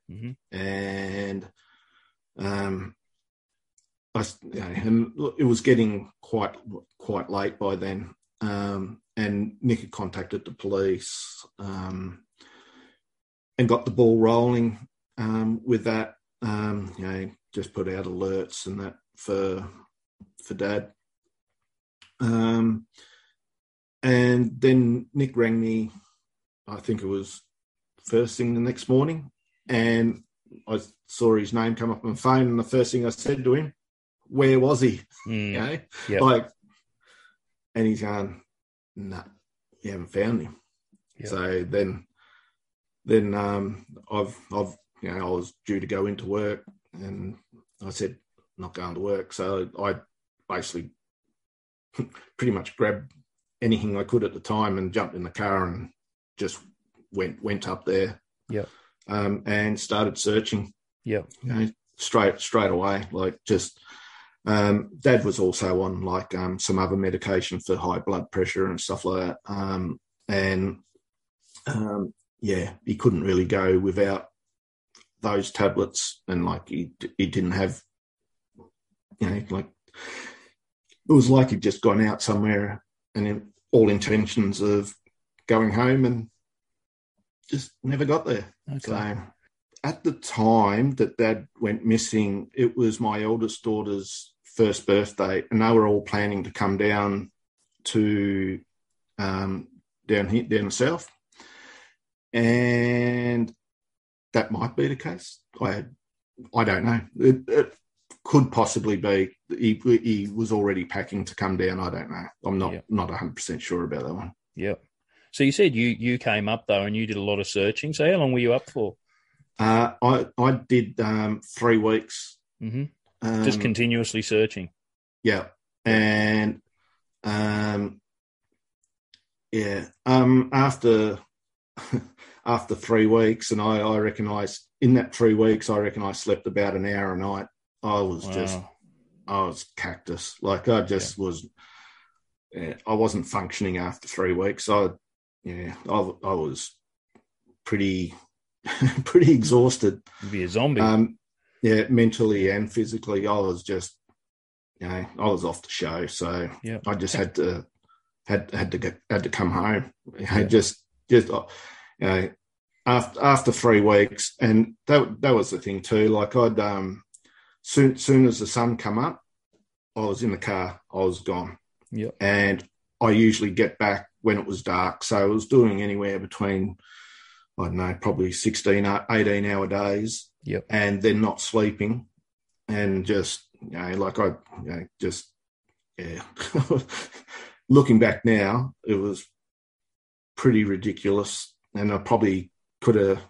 Mhm. and um, I you know, and it was getting quite quite late by then. Um, and Nick had contacted the police um, and got the ball rolling um, with that. Um, you know, just put out alerts and that for for Dad. Um, and then Nick rang me. I think it was first thing the next morning, and I saw his name come up on the phone. And the first thing I said to him, "Where was he?" You know, Yep. like, and he's going, "No, you haven't found him." So then, then um, I've I've you know I was due to go into work, and I said not going to work. So I basically pretty much grabbed anything I could at the time and jumped in the car and just went went up there Yep. um, and started searching. Yep. You know, straight straight away, like just. Um, Dad was also on like um, some other medication for high blood pressure and stuff like that, um, and um, yeah, he couldn't really go without those tablets, and like he he didn't have, you know, like it was like he'd just gone out somewhere and in all intentions of going home and just never got there. So at the time that dad went missing, it was my eldest daughter's first birthday, and they were all planning to come down to um, down here, down south, and that might be the case. I I don't know. It, it could possibly be he he was already packing to come down. I don't know. I'm not not 100 percent sure about that one. Yep. So you said you you came up though, and you did a lot of searching. So how long were you up for? Uh, I I did um, three weeks. hmm Um, Just continuously searching. Yeah, and um, yeah, um, after after three weeks, and I I reckon I in that three weeks, I reckon I slept about an hour a night. I was just I was cactus, like I just was. Yeah, I wasn't functioning after three weeks. I yeah, I, I was pretty pretty exhausted. You'd be a zombie. Um, yeah, mentally and physically, I was just, you know, I was off the show. So Yeah. I just had to had had to get had to come home. Know, Just just you know, after after three weeks, and that that was the thing too. Like I'd um, soon soon as the sun come up, I was in the car. I was gone Yep. and I usually get back when it was dark. So I was doing anywhere between, I don't know, probably 16, uh, 18 hour days. Yep. And then not sleeping and just, you know, like I, you know, just, yeah. Looking back now, it was pretty ridiculous, and I probably could have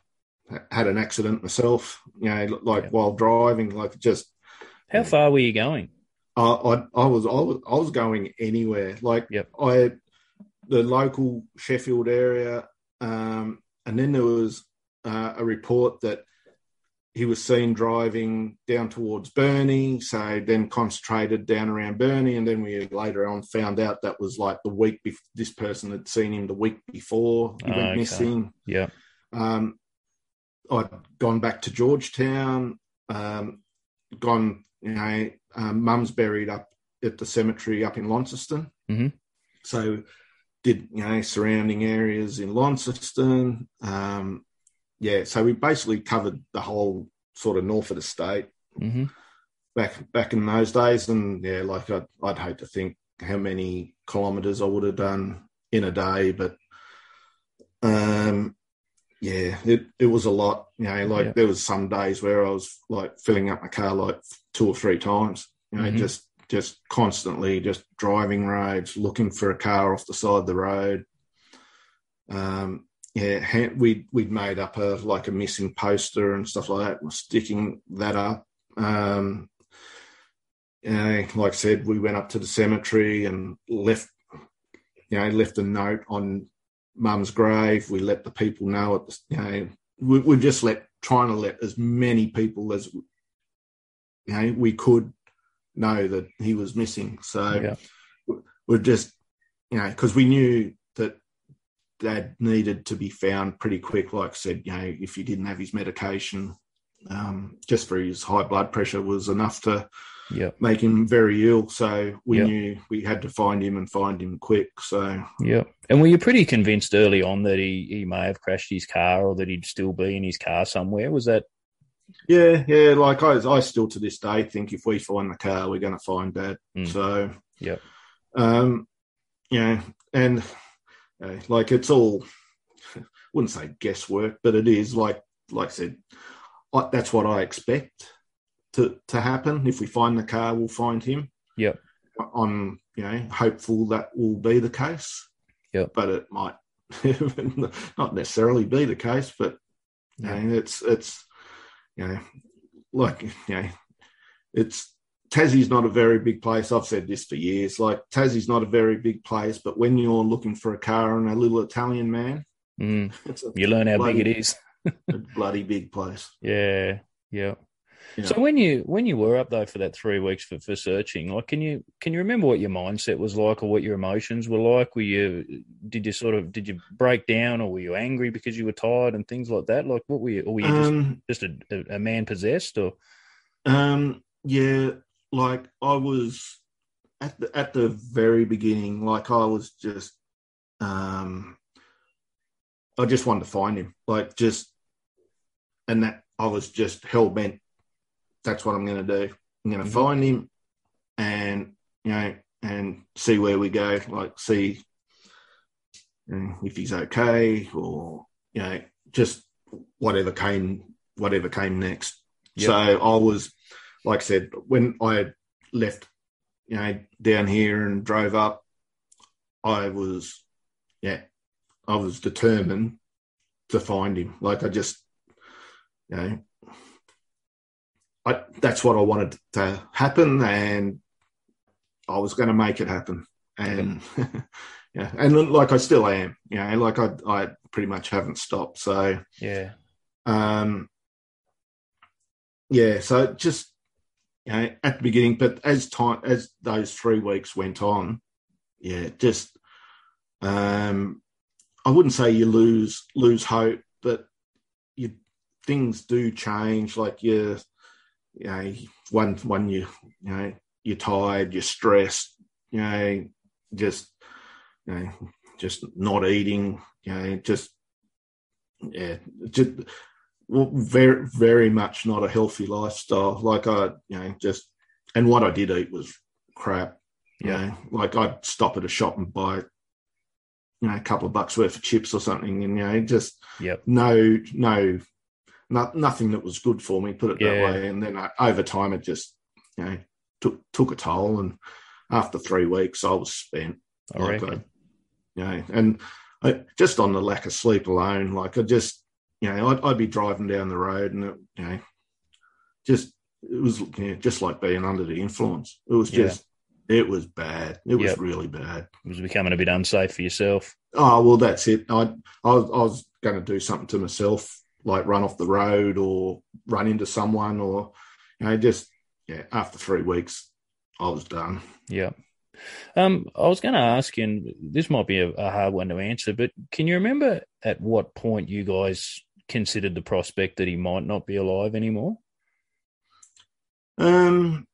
had an accident myself. You know, like while driving, like just. How far were you going? I, I, I was I was I was going anywhere. Like yep. I, the local Sheffield area, um, and then there was uh, a report that he was seen driving down towards Burnie, so then concentrated down around Burnie, and then we later on found out that was like the week before this person had seen him the week before he went okay. missing. Yeah. Um, I'd gone back to George Town, um, gone, you know, um, mum's buried up at the cemetery up in Launceston. Mm-hmm. So did, you know, surrounding areas in Launceston. Um, yeah, so we basically covered the whole sort of north of the state mm-hmm. back back in those days. And yeah, like I'd, I'd hate to think how many kilometres I would have done in a day, but um, yeah, it, it was a lot. You know, like Yeah. there was some days where I was like filling up my car like two or three times. You know, Mhm. just just constantly just driving roads, looking for a car off the side of the road. Um, yeah, ha- we we'd made up a like a missing poster and stuff like that, We're sticking that up. Um, know, like I said, we went up to the cemetery and left, you know, left a note on mum's grave. We let the people know it. You know, we, we just let trying to let as many people as you know we could know that he was missing. So Yeah. we're just you know because we knew that dad needed to be found pretty quick. Like I said, you know, if he didn't have his medication, um, just for his high blood pressure was enough to Yep. make him very ill. So we Yep. knew we had to find him and find him quick. So Yeah. And were you pretty convinced early on that he, he may have crashed his car or that he'd still be in his car somewhere? Was that Yeah, yeah. Like I, I still to this day think if we find the car, we're going to find Dad. Mm. So, yeah, um, yeah, and uh, like it's all, wouldn't say guesswork, but it is like, like I said, I, that's what I expect to to happen. If we find the car, we'll find him. Yep. I'm, you know, hopeful that will be the case. Yep. But it might not necessarily be the case. But you know, it's it's you know, like you know, it's Tassie's not a very big place. I've said this for years. Like Tassie's not a very big place, but when you're looking for a car and a little Italian man, Mm. You learn how bloody, big it is. a bloody big place. Yeah, yeah. Yeah. So when you when you were up though for that three weeks for, for searching, like can you can you remember what your mindset was like or what your emotions were like? Were you did you sort of did you break down or were you angry because you were tired and things like that? Like what were you or were you just Um, just a, a, a man possessed or Um, yeah, like I was at the at the very beginning, like I was just um I just wanted to find him. Like just and that I was just hell bent. That's what I'm gonna do. I'm gonna Mhm. find him and you know and see where we go, like see you know, if he's okay or you know, just whatever came whatever came next. Yep. So I was like I said, when I left, you know, down here and drove up, I was, yeah, I was determined to find him. Like I just, you know, I that's what I wanted to happen, and I was going to make it happen. And yeah, and like I still am, you know, like I I pretty much haven't stopped. So yeah. um, yeah, so just you know at the beginning, but as time as those three weeks went on, yeah, just um, I wouldn't say you lose lose hope, but you things do change. Like you, you know, one one you you know you're tired, you're stressed, you know, just you know, just not eating, you know, just yeah, just very very much not a healthy lifestyle. Like I, you know, just and what I did eat was crap. You know, like I'd stop at a shop and buy, you know, a couple of bucks worth of chips or something, and you know, just Yep. no, no, no nothing that was good for me. Put it Yeah. that way. And then I, over time, it just, you know, took took a toll. And after three weeks, I was spent. I Like. I, you know, and I, just on the lack of sleep alone, like I just, you know, I'd, I'd be driving down the road and, it, you know, just, it was you know, just like being under the influence. It was Yeah. just, it was bad. It was really bad. It was becoming a bit unsafe for yourself. Oh, well, that's it. I, I was, I was going to do something to myself, like run off the road or run into someone or, you know, just, yeah, after three weeks, I was done. Yeah. Um, I was going to ask you, and this might be a, a hard one to answer, but can you remember at what point you guys considered the prospect that he might not be alive anymore? Um,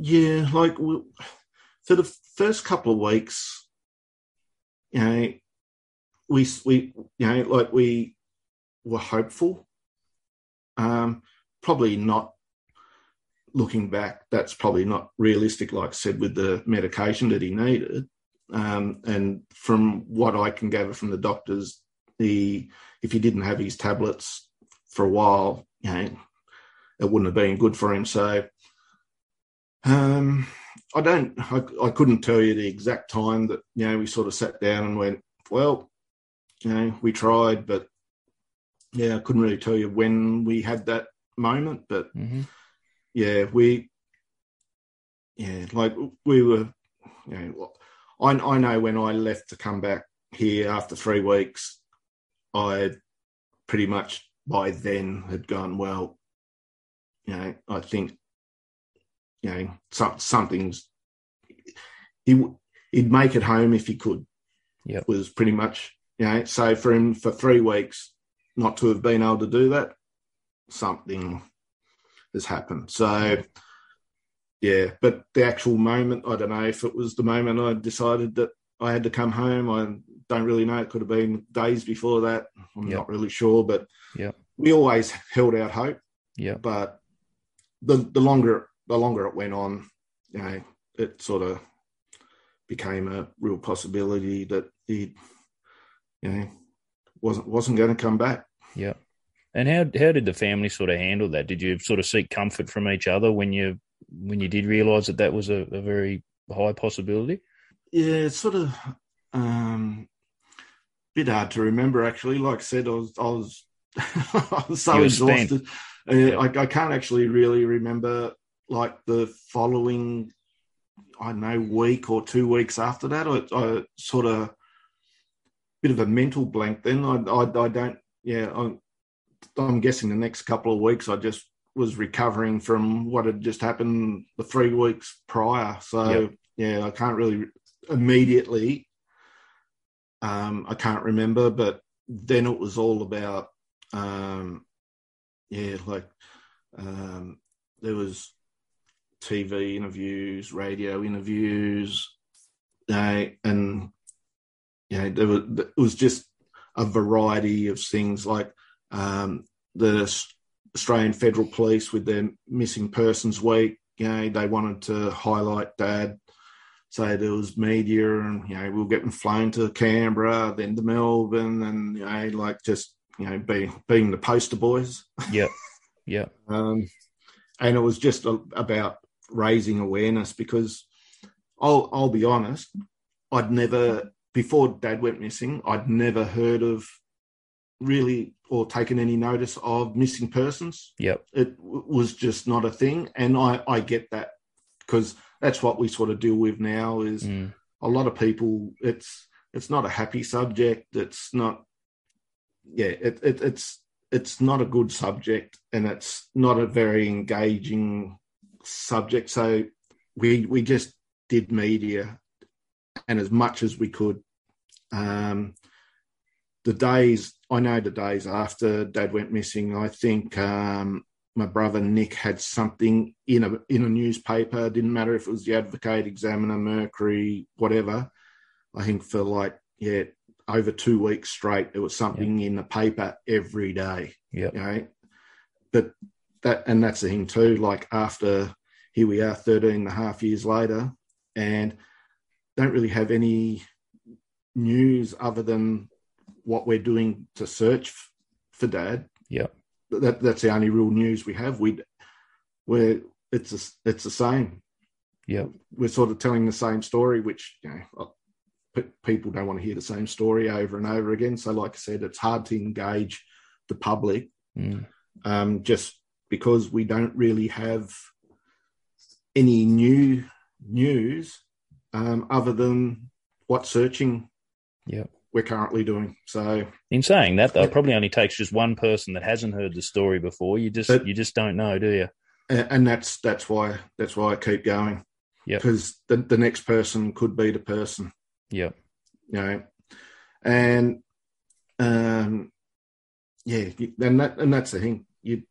yeah, like for the first couple of weeks, you know, we we you know like we were hopeful. Um, probably not. Looking back, that's probably not realistic. Like I said, with the medication that he needed, um, and from what I can gather from the doctors, the if he didn't have his tablets for a while, you know, it wouldn't have been good for him. So, um, I don't, I, I couldn't tell you the exact time that you know we sort of sat down and went, well, you know, we tried, but yeah, I couldn't really tell you when we had that moment, but Mhm. yeah, we, yeah, like we were, you know, I I know when I left to come back here after three weeks, I pretty much by then had gone well. You know, I think, you know, some, something's he he'd make it home if he could. Yep. was pretty much you know. So for him for three weeks not to have been able to do that, something has happened. So yeah, but the actual moment, I don't know if it was the moment I decided that I had to come home. I don't really know. It could have been days before that. I'm Yep. not really sure, but we always held out hope. Yeah. But the the longer the longer it went on, you know, it sort of became a real possibility that he, you know, wasn't wasn't going to come back. Yeah. And how how did the family sort of handle that? Did you sort of seek comfort from each other when you when you did realise that that was a, a very high possibility? Yeah, it's sort of um, bit hard to remember actually. Like I said, I was I was, I was so exhausted. Uh, I, I can't actually really remember like the following, I don't know, week or two weeks after that. I, I sort of bit of a mental blank. Then I I, I don't. Yeah, I'm, I'm guessing the next couple of weeks I just was recovering from what had just happened the three weeks prior. So Yep. yeah, I can't really immediately. Um, I can't remember, but then it was all about, um, yeah, like um, there was TV interviews, radio interviews, uh, and yeah, there was it was just a variety of things like um, the Australian Federal Police with their missing persons week. You know, they wanted to highlight Dad. So there was media, and you know, we were getting flown to Canberra, then to Melbourne, and you know, like just you know, being being the poster boys. Yeah, yeah. Um, and it was just a, about raising awareness because I'll I'll be honest, I'd never before Dad went missing, I'd never heard of really or taken any notice of missing persons. Yep. It w- was just not a thing, and I I get that because that's what we sort of deal with now. Is Mm. a lot of people it's it's not a happy subject. It's not yeah, it, it it's it's not a good subject and it's not a very engaging subject. So we we just did media and as much as we could. Um, the days I know the days after Dad went missing, I think um, my brother Nick had something in a in a newspaper. Didn't matter if it was the Advocate, Examiner, Mercury, whatever. I think for like yeah over two weeks straight, there was something in the paper every day. Yeah. You know, but that and that's the thing too. Like after here we are, 13 and a half years later, and don't really have any news other than what we're doing to search f- for Dad. Yep. That that's the only real news we have. We we're it's a, it's the same. Yeah, We're sort of telling the same story, which you know people don't want to hear the same story over and over again. So, like I said, it's hard to engage the public Mm. um, just because we don't really have any new news um, other than what searching Yep. We're currently doing. So, In saying that, though, it probably only takes just one person that hasn't heard the story before. You just But- you just don't know, do you? and, and that's that's why that's why I keep going Yeah, because the the next person could be the person. Yeah, you know, and um, yeah, and that and that's the thing. You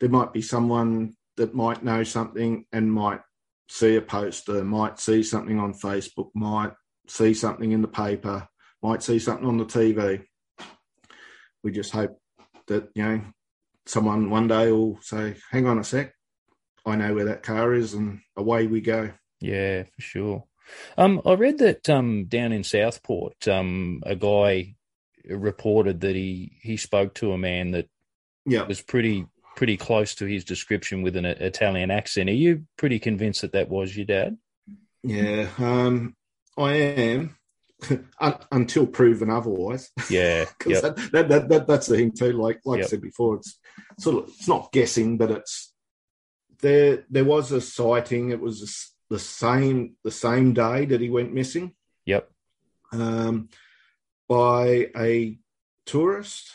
there might be someone that might know something and might see a poster, might see something on Facebook, might see something in the paper, might see something on the TV. We just hope that you know someone one day will say, "Hang on a sec, I know where that car is," and away we go. Yeah, for sure. Um, I read that um, down in Southport, um, a guy reported that he he spoke to a man that Yeah. was pretty pretty close to his description with an Italian accent. Are you pretty convinced that that was your dad? Yeah, um, I am until proven otherwise. Yeah, Yep. that, that, that, that, that's the thing too. Like like I said before, it's sort of it's not guessing, but it's there. There was a sighting. It was the the same the same day that he went missing Yep. um, by a tourist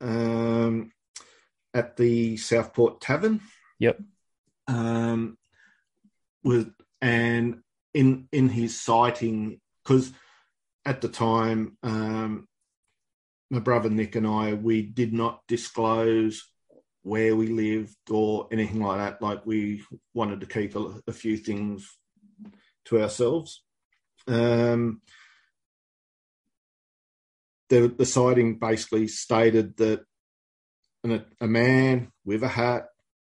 um, at the Southport Tavern. Yep. Um, with and in in his sighting because at the time um, my brother Nick and I we did not disclose where we lived or anything like that. Like we wanted to keep a, a few things to ourselves. Um, the the sighting basically stated that an, a man with a hat,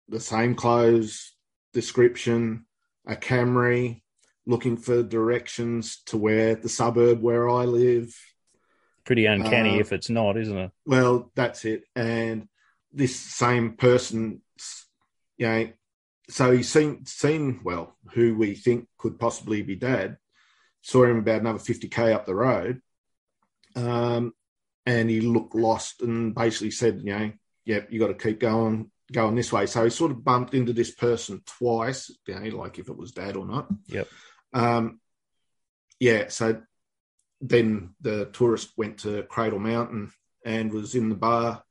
the same clothes, description, a Camry, looking for directions to where the suburb where I live. Pretty uncanny Uh, if it's not, isn't it? Well, that's it. And this same person, you know, so he's seen seen well who we think could possibly be dad. Saw him about another fifty k up the road, um, and he looked lost and basically said, you know, yep, you got to keep going going this way. So he sort of bumped into this person twice, you know, like if it was dad or not. Yep. Um, yeah, so then the tourist went to Cradle Mountain and was in the bar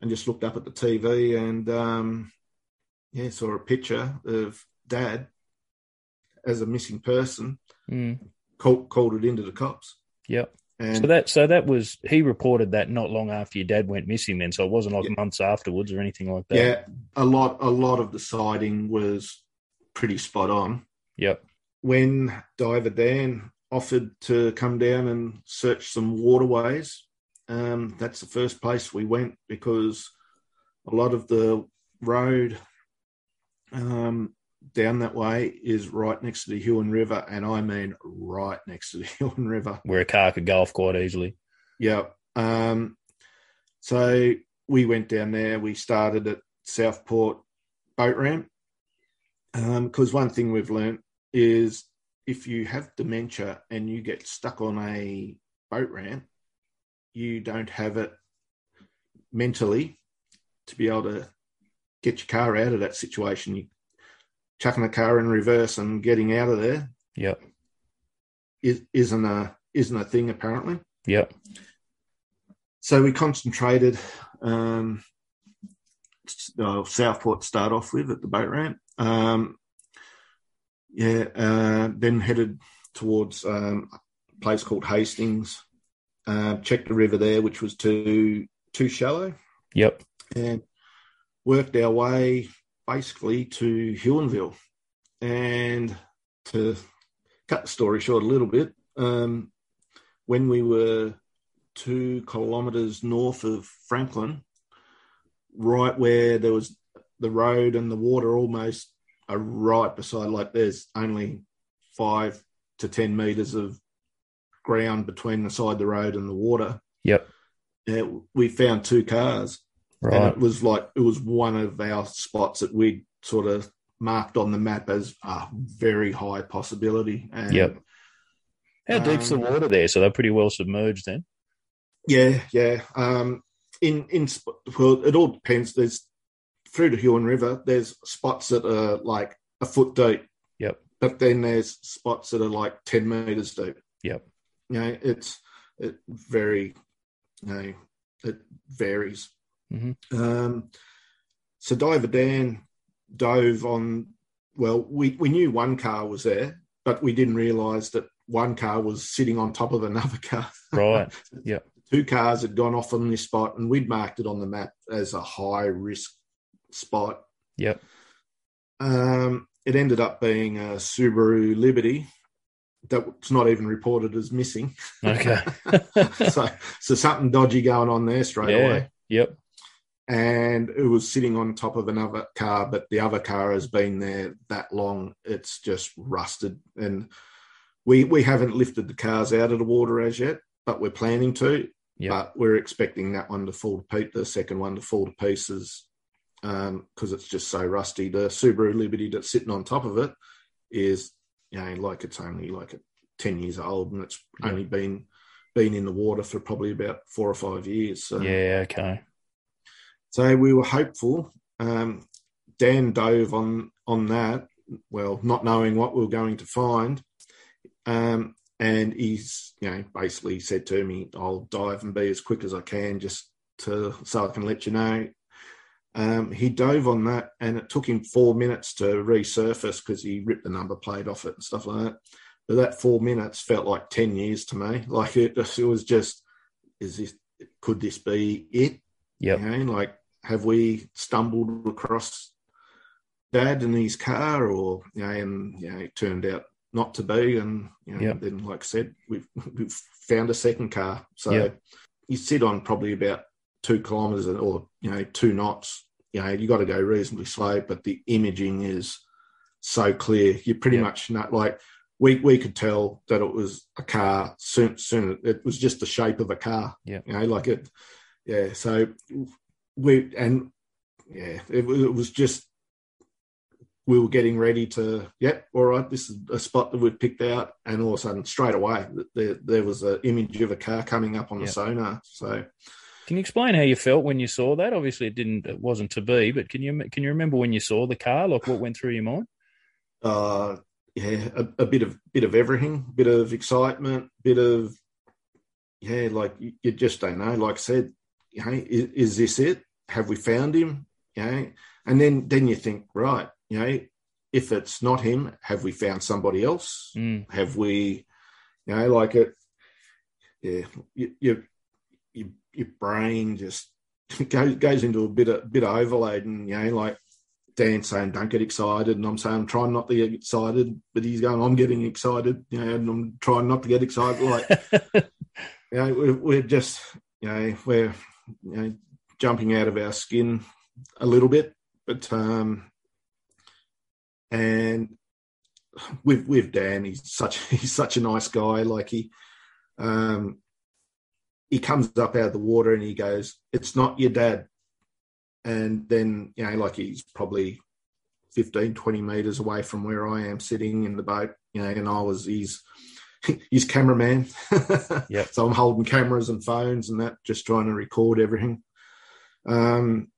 and just looked up at the TV and um, yeah, saw a picture of dad as a missing person. Mm. Called, called it into the cops. Yep. And so that so that was he reported that not long after your dad went missing. Then, so it wasn't like months afterwards or anything like that. yeah, a lot a lot of the sighting was pretty spot on. Yep. When Diver Dan offered to come down and search some waterways, um, that's the first place we went because a lot of the road um, down that way is right next to the Huon River, and I mean right next to the Huon River. Where a car could go off quite easily. Yeah. Um, so we went down there. We started at Southport boat ramp because one thing we've learnt is if you have dementia and you get stuck on a boat ramp, you don't have it mentally to be able to get your car out of that situation. You chucking the car in reverse and getting out of there Yep. is, isn't a isn't a thing apparently. Yep. So we concentrated um, Southport start off with at the boat ramp. Um, yeah, uh, then headed towards um, a place called Hastings. Uh, checked the river there, which was too too shallow, Yep. and worked our way basically to Huonville. And to cut the story short a little bit, um, when we were two kilometres north of Franklin, right where there was the road and the water almost are right beside, like there's only five to 10 metres of ground between the side of the road and the water. Yep. Yeah, we found two cars. And it was like, it was one of our spots that we'd sort of marked on the map as a very high possibility. And Yep. How deep's the Um, water there? So they're pretty well submerged then. Yeah, yeah. Um, in in well, it all depends. There's through the Huon River. There's spots that are like a foot deep. Yep. But then there's spots that are like ten meters deep. Yep. You know, it's it very, you know, it varies. Mhm. Um, so Diver Dan dove on. Well, we we knew one car was there, but we didn't realise that one car was sitting on top of another car. Right. Yep. Two cars had gone off on this spot, and we'd marked it on the map as a high risk spot. Yep. Um, it ended up being a Subaru Liberty that's not even reported as missing. Okay. so, so something dodgy going on there straight yeah. away. Yep. And it was sitting on top of another car, but the other car has been there that long; it's just rusted. And we we haven't lifted the cars out of the water as yet, but we're planning to. Yep. But we're expecting that one to fall to pieces, the second one to fall to pieces, because it's just so rusty. The Subaru Liberty that's sitting on top of it is, you know, like it's only like ten years old, and it's Yeah. only been been in the water for probably about four or five years. So Yeah. Okay. so we were hopeful. Um, Dan dove on on that, well, not knowing what we are going to find, um, and he's you know basically said to me, "I'll dive and be as quick as I can, just to so I can let you know." Um, he dove on that, and it took him four minutes to resurface because he ripped the number plate off it and stuff like that. But that four minutes felt like ten years to me. Like it, it was just, is this? Could this be it? Yeah. You know, like, have we stumbled across dad in his car or, you know, and, you know, it turned out not to be. And, you know, Yep. then, like I said, we've, we've found a second car. So Yep. you sit on probably about two kilometers or, you know, two knots. You know, you got to go reasonably slow, but the imaging is so clear. You're pretty Yep. much not like, we, we could tell that it was a car soon, soon. It was just the shape of a car. yeah You know, like it, yeah. So we and yeah, it, it was just we were getting ready to. Yep, all right. This is a spot that we'd picked out, and all of a sudden, straight away, there there was an image of a car coming up on the Yep. sonar. So Can you explain how you felt when you saw that? Obviously, it didn't. It wasn't to be. But can you can you remember when you saw the car? Like what went through your mind? uh, yeah, a, a bit of bit of everything, bit of excitement, bit of yeah, like you, you just don't know. Like I said, you know, is, is this it? Have we found him? You know, and then then you think, right, you know, if it's not him, have we found somebody else? Mm. Have we, you know, like it? Yeah, you, you, your brain just goes goes into a bit of bit of overload, and you know, like Dan saying, "Don't get excited," and I'm saying, "I'm trying not to get excited," but he's going, "I'm getting excited," you know, and I'm trying not to get excited. Like, you know, we're, we're just, you know, we're, you know, jumping out of our skin a little bit, but um, and with with Dan, he's such he's such a nice guy. Like he, um, he comes up out of the water and he goes, "It's not your dad." And then you know, like he's probably 15, 20 meters away from where I am sitting in the boat. You know, and I was he's he's cameraman. yeah. So I'm holding cameras and phones and that, just trying to record everything. Um,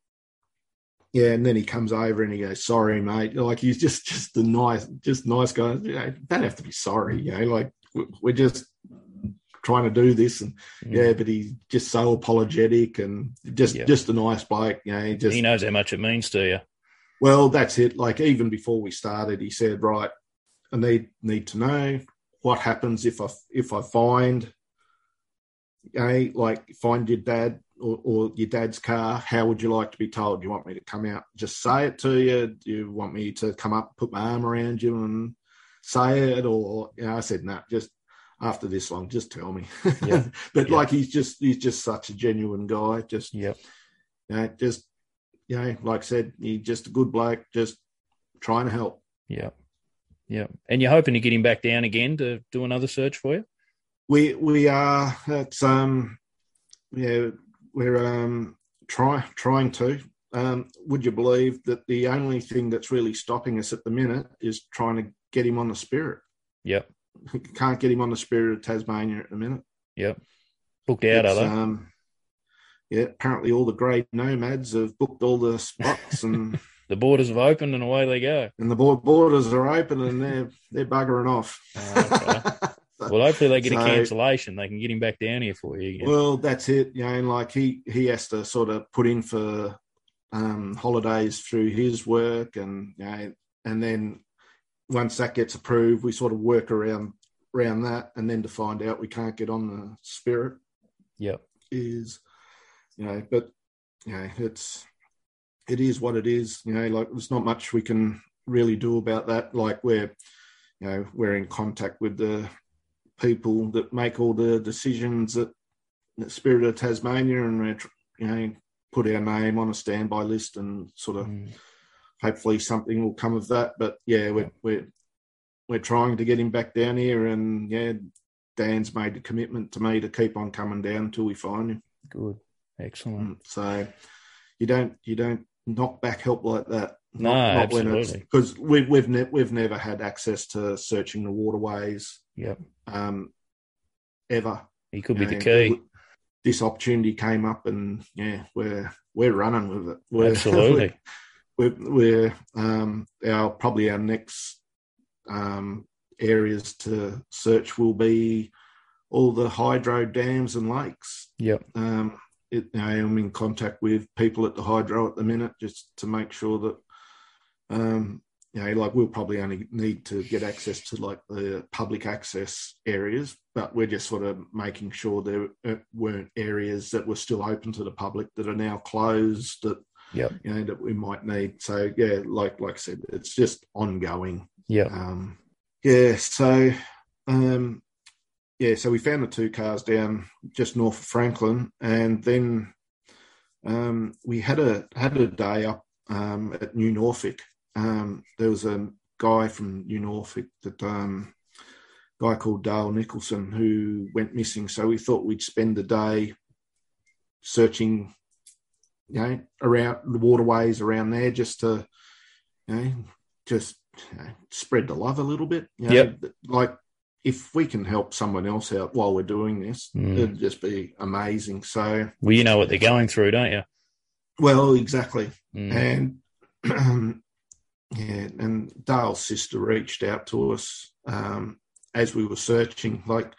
yeah, and then he comes over and he goes, "Sorry, mate." Like he's just just a nice, just nice guy. You know, don't have to be sorry. You know, like we're just trying to do this, and mm. yeah, but he's just so apologetic and just Yeah. just a nice bloke. You know, he just he knows how much it means to you. well, that's it. Like even before we started, he said, "Right, I need need to know what happens if I if I find, okay, like find your dad or, or your dad's car. How would you like to be told? Do you want me to come out, just say it to you? Do you want me to come up, put my arm around you, and say it? Or you know, I said, no, just after this long, just tell me. Yeah. but like he's just he's just such a genuine guy. Just yeah, you know, just you know, like I said, he's just a good bloke, just trying to help. Yeah. Yeah. And you're hoping to get him back down again to do another search for you? We we are that's um yeah we're um try trying to. Um, would you believe that the only thing that's really stopping us at the minute is trying to get him on the spirit? Yep. can't get him on the Spirit of Tasmania at the minute. Yep. Booked out, It's, are they? Um, yeah, apparently all the grey nomads have booked all the spots and the borders have opened and away they go. and the borders are open and they're they're buggering off. Well, hopefully they get a cancellation. They can get him back down here for you again. Well, that's it. You know, like he he has to sort of put in for um, holidays through his work, and you know, and then once that gets approved, we sort of work around around that, and then to find out we can't get on the spirit Yeah, is, you know, but you know, it's it is what it is. You know, like there's not much we can really do about that. Like we're, you know, we're in contact with the people that make all the decisions at the Spirit of Tasmania, and we're, you know, put our name on a standby list, and sort of mm. Hopefully something will come of that. But yeah, we're we're we're trying to get him back down here, and yeah, Dan's made a commitment to me to keep on coming down until we find him. Good, excellent. So you don't you don't knock back help like that. No, absolutely. Because we've we've ne- we've never had access to searching the waterways. Yep. Um, ever. He could be the key. This opportunity came up, and yeah, we're we're running with it. We're, Absolutely. We're, we're um, our probably our next um, areas to search will be all the hydro dams and lakes. Yep. Um, it, I'm in contact with people at the hydro at the minute just to make sure that, um, you know, like we'll probably only need to get access to like the public access areas, but we're just sort of making sure there uh, weren't areas that were still open to the public that are now closed that Yep. you know that we might need. So yeah, like like I said, it's just ongoing. Yeah. Um, yeah. So um, yeah, so we found the two cars down just north of Franklin, and then um, we had a had a day up um, at New Norfolk. Um, there was a guy from New Norfolk that um, guy called Dale Nicholson who went missing. So we thought we'd spend the day searching, you know, around the waterways around there, just to, you know, just you know, spread the love a little bit. You know, Yep. Like if we can help someone else out while we're doing this, Mm. it'd just be amazing. So Well, you know what they're going through, don't you? well, exactly. Mm. And yeah, and Dale's sister reached out to us um, as we were searching. Like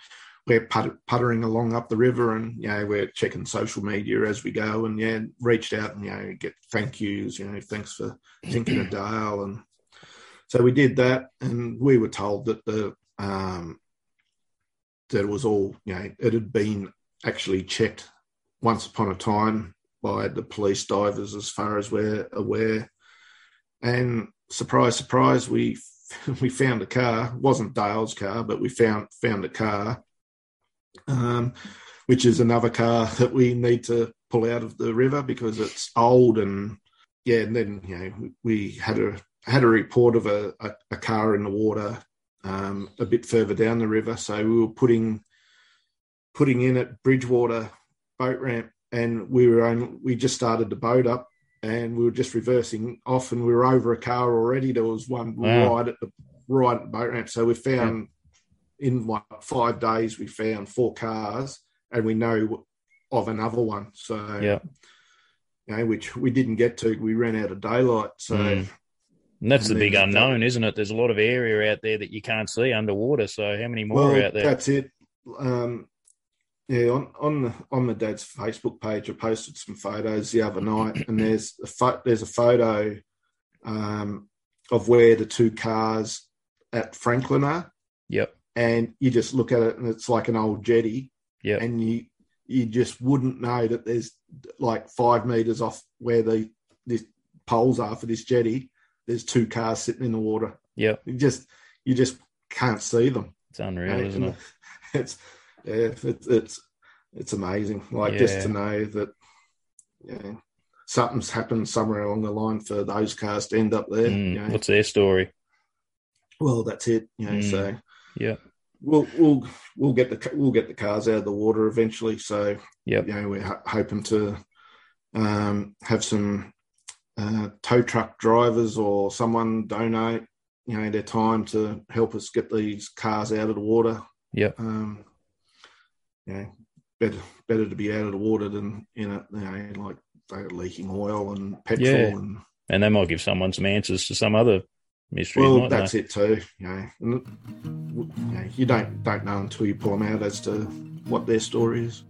we're putter, puttering along up the river, and you know we're checking social media as we go, and yeah, reached out and you know get thank yous. You know, thanks for thinking of Dale, and so we did that, and we were told that the um, that it was all you know it had been actually checked once upon a time by the police divers as far as we're aware and surprise surprise we we found a car it wasn't dale's car but we found found a car um, which is another car that we need to pull out of the river because it's old and yeah and then you know we had a had a report of a, a, a car in the water um, a bit further down the river. So we were putting putting in at bridgewater boat ramp and we were only, we just started the boat up and we were just reversing off and we were over a car already. There was one Wow. right at the right at the boat ramp. So we found in like five days we found four cars and we know of another one so Yeah. you know, which we didn't get to we ran out of daylight so Mm. And that's and the big unknown, isn't it? There's a lot of area out there that you can't see underwater. So how many more well, are out there? That's it. Um, yeah, on on the on the dad's Facebook page, I posted some photos the other night, and there's a pho- there's a photo um, of where the two cars at Franklin are, Yep. And you just look at it, and it's like an old jetty, Yep. and you you just wouldn't know that there's like five meters off where the the poles are for this jetty. There's two cars sitting in the water. Yeah. You just you just can't see them. It's unreal, Right? isn't it? It's yeah, it's it's it's amazing. Like just to know that yeah, something's happened somewhere along the line for those cars to end up there. Mm, you know. What's their story? Well, that's it. You know, Mm. so Yeah. we'll we'll we'll get the we'll get the cars out of the water eventually. So yeah, you know, we're ho- hoping to um, have some uh, tow truck drivers or someone donate you know their time to help us get these cars out of the water. Yeah. Um, you know, better better to be out of the water than in it. You know, like leaking oil and petrol Yeah. and And they might give someone some answers to some other mysteries. well, that's they? it too. You know, you, know, you don't don't know until you pull them out as to what their story is.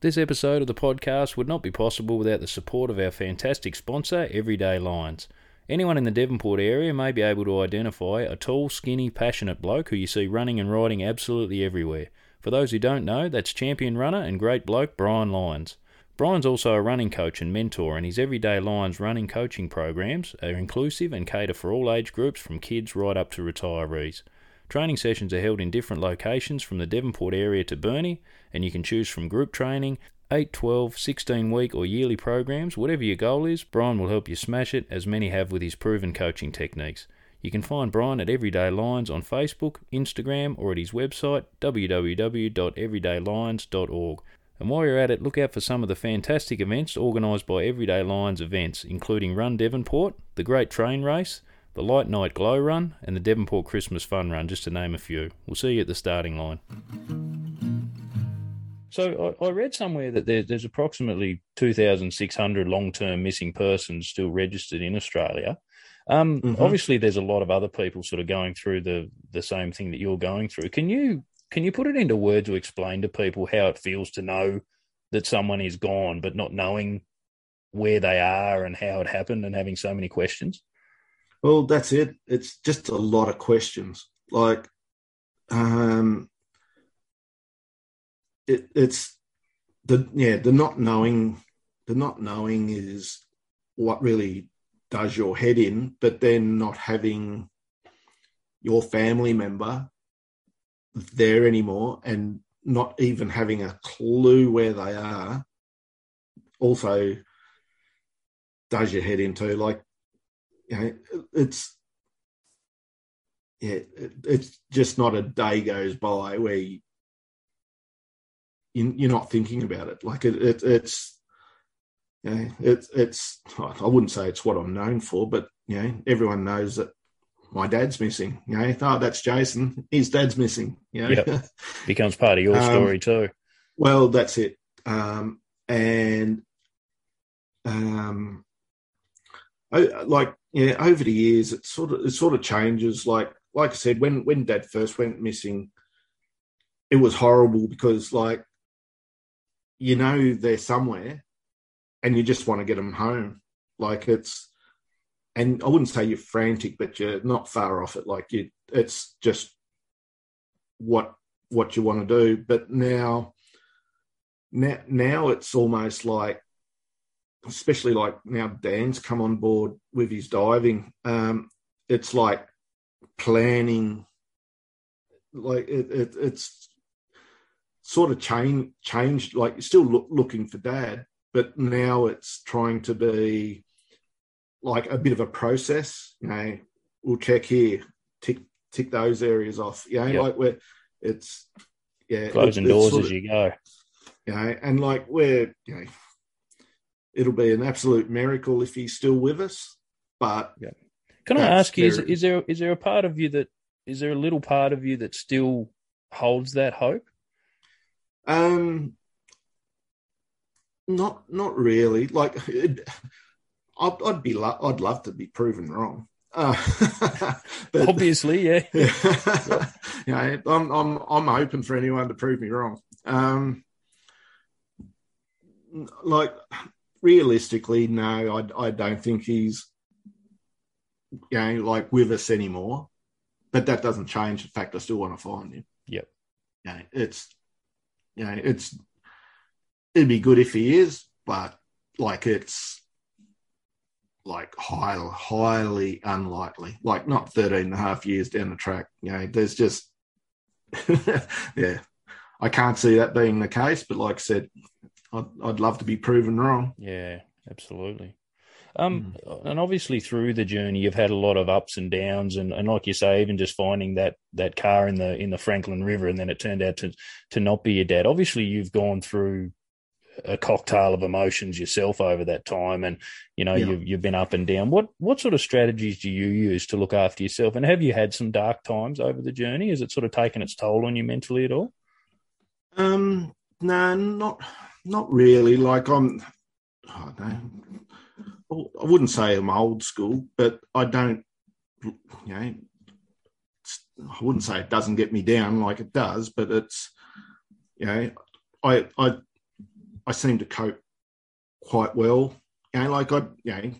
This episode of the podcast would not be possible without the support of our fantastic sponsor, Everyday Lines. Anyone in the Devonport area may be able to identify a tall, skinny, passionate bloke who you see running and riding absolutely everywhere. For those who don't know, that's champion runner and great bloke Brian Lyons. Brian's also a running coach and mentor, and his Everyday Lines running coaching programs are inclusive and cater for all age groups from kids right up to retirees. Training sessions are held in different locations from the Devonport area to Burnie, and you can choose from group training, 8, 12, 16 week, or yearly programs. Whatever your goal is, Brian will help you smash it, as many have with his proven coaching techniques. You can find Brian at Everyday Lines on Facebook, Instagram, or at his website www.everydaylines.org. And while you're at it, look out for some of the fantastic events organised by Everyday Lines events, including Run Devonport, the Great Train Race, the Light Night Glow Run, and the Devonport Christmas Fun Run, just to name a few. We'll see you at the starting line. So I, I read somewhere that there, there's approximately 2,600 long-term missing persons still registered in Australia. Um, Mhm. Obviously, there's a lot of other people sort of going through the the same thing that you're going through. Can you can you put it into words to explain to people how it feels to know that someone is gone, but not knowing where they are and how it happened, and having so many questions? Well, that's it. It's just a lot of questions. Like, um, it, it's the yeah the not knowing the not knowing is what really does your head in, but then not having your family member there anymore and not even having a clue where they are also does your head into like you know it's yeah it's just not a day goes by where you, you, you're not thinking about it. Like it, it it's it's I wouldn't say it's what I'm known for, but you know, everyone knows that my dad's missing. You know, oh, that's Jason. His dad's missing. You know, Yep. Becomes part of your Um, story too. well, that's it. Um, and um, I, like yeah, over the years, it sort of it sort of changes. Like like I said, when when Dad first went missing, it was horrible because like you know they're somewhere, and you just want to get them home. Like it's, and I wouldn't say you're frantic, but you're not far off it. Like you, it's just what what you want to do. But now, now, now it's almost like, especially like now Dan's come on board with his diving. Um, it's like planning, like it, it, it's sort of change, changed. Like you're still look, looking for Dad, but now it's trying to be like a bit of a process. You know, we'll check here, tick tick those areas off. You know, Yep. like we're it's yeah, Closing it- doors as of- you go. you know, and like we're, you know, it'll be an absolute miracle if he's still with us. But Can I ask you, is, is there is there a part of you that is there a little part of you that still holds that hope? um, not not really. Like, it, I'd, I'd be lo- I'd love to be proven wrong. Uh, but, Obviously, yeah. you know, I'm I'm I'm open for anyone to prove me wrong. Um, like realistically, no, I I don't think he's you know like with us anymore. But that doesn't change the fact I still want to find him. Yep. You know, it's you know it's it'd be good if he is, but like it's like highly, highly unlikely. Like not 13 and a half years down the track. You know, there's just, yeah, I can't see that being the case. But like I said, I'd, I'd love to be proven wrong. Yeah, absolutely. Um, and obviously through the journey, you've had a lot of ups and downs, and, and like you say, even just finding that that car in the in the Franklin River, and then it turned out to to not be your dad. Obviously, you've gone through a cocktail of emotions yourself over that time, and you know Yeah. you've you've been up and down. What what sort of strategies do you use to look after yourself? And have you had some dark times over the journey? Has it sort of taken its toll on you mentally at all? Um, no, not not really. Like I'm, I don't I wouldn't say I'm old school, but I don't, you know, I wouldn't say it doesn't get me down like it does, but it's, you know, I I I seem to cope quite well. You know, like I, you know,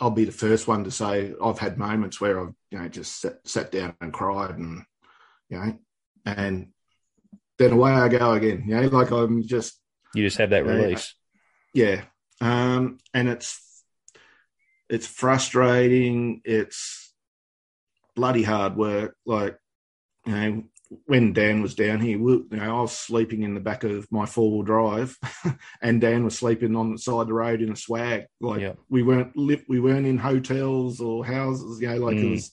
I'll be the first one to say I've had moments where I've, you know, just sat, sat down and cried and, you know, and then away I go again. You know, like I'm just You just have that release. yeah. Um, and it's it's frustrating. It's bloody hard work. Like you know, when Dan was down here, we, you know, I was sleeping in the back of my four wheel drive, and Dan was sleeping on the side of the road in a swag. Like Yeah. we weren't li- we weren't in hotels or houses. You know, like it Mm. was.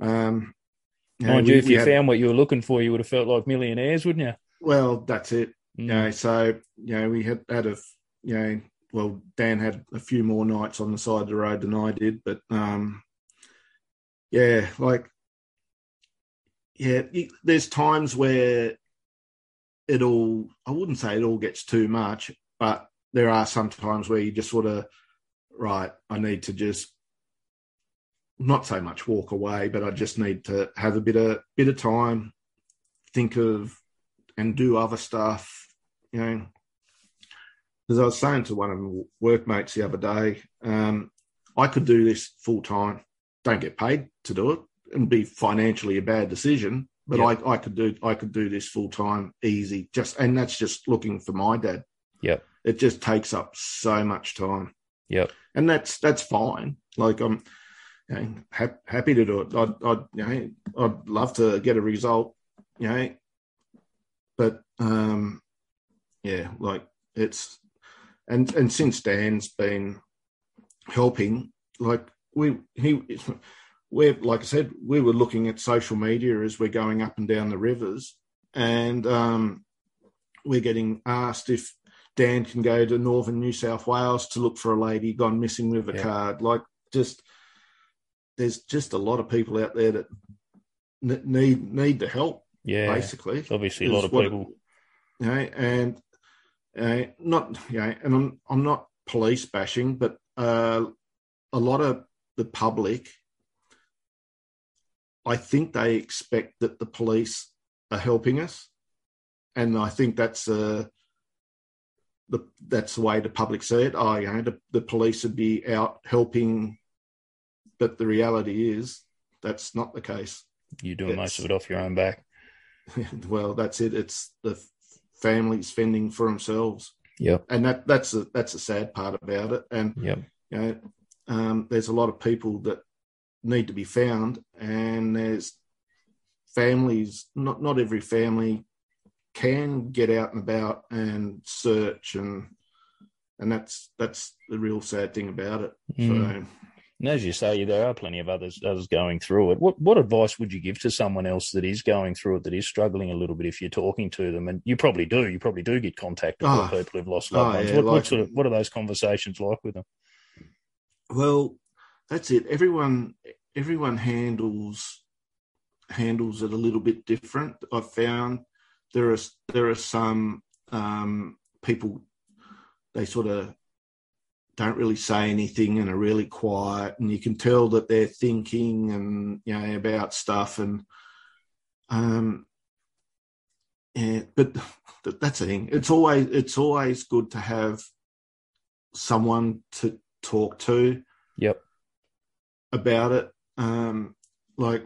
Um, you Mind we- you, if you had- found what you were looking for, you would have felt like millionaires, wouldn't you? Well, that's it. Mm. You know, so you know, we had had a you know, well, Dan had a few more nights on the side of the road than I did, but um, yeah, like yeah, there's times where it all I wouldn't say it all gets too much, but there are some times where you just sort of right, I need to just not so much walk away, but I just need to have a bit of bit of time, think of and do other stuff, you know. As I was saying to one of my workmates the other day, um, I could do this full time, don't get paid to do it, and be financially a bad decision. But Yeah. I, I could do I could do this full time easy. Just and that's just looking for my dad. Yeah. It just takes up so much time Yeah. and that's that's fine. Like I'm you know, ha- happy to do it. I'd, I'd you know I'd love to get a result, you know, but um, yeah, like it's and and since Dan's been helping, like we he we're like I said, we were looking at social media as we're going up and down the rivers, and um, we're getting asked if Dan can go to northern New South Wales to look for a lady gone missing with a Yeah. card. Like, just there's just a lot of people out there that n- need need the help. Yeah. basically, Obviously, a lot of people. you know, and uh, not you know, and I'm I'm not police bashing, but uh, a lot of the public, I think they expect that the police are helping us, and I think that's uh, the that's the way the public see it. Oh, you know, the, the police would be out helping, but the reality is that's not the case. You're doing It's- most of it off your own back. well, that's it. It's the families fending for themselves. Yep. And that that's a that's a sad part about it. And Yep. you know, um, there's a lot of people that need to be found, and there's families. Not not every family can get out and about and search, and and that's that's the real sad thing about it. Mm. And as you say, there are plenty of others others going through it. What what advice would you give to someone else that is going through it, that is struggling a little bit? If you're talking to them, and you probably do, you probably do get contacted Oh. with people who've lost loved Oh, ones. yeah, what, what sort of what are those conversations like with them? Well, that's it. Everyone everyone handles handles it a little bit different. I've found there are there are some um, people they sort of don't really say anything and are really quiet, and you can tell that they're thinking and you know about stuff and um yeah, but that's the thing. It's always it's always good to have someone to talk to Yep. about it. Um, like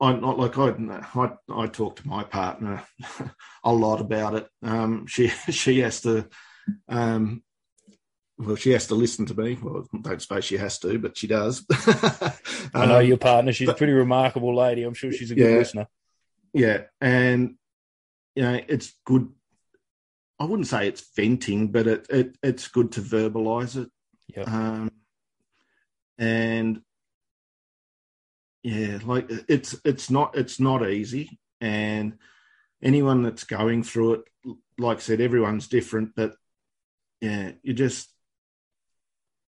I not like I, I I talk to my partner a lot about it. Um, she she has to um, well she has to listen to me. Well, don't suppose she has to, but she does. I know Um, your partner; she's a pretty remarkable lady. I'm sure she's a good Yeah. listener. Yeah, and you know it's good. I wouldn't say it's venting, but it, it it's good to verbalize it. Yeah. Um, and yeah, like it's it's not it's not easy, and anyone that's going through it, like I said, everyone's different, but yeah, you just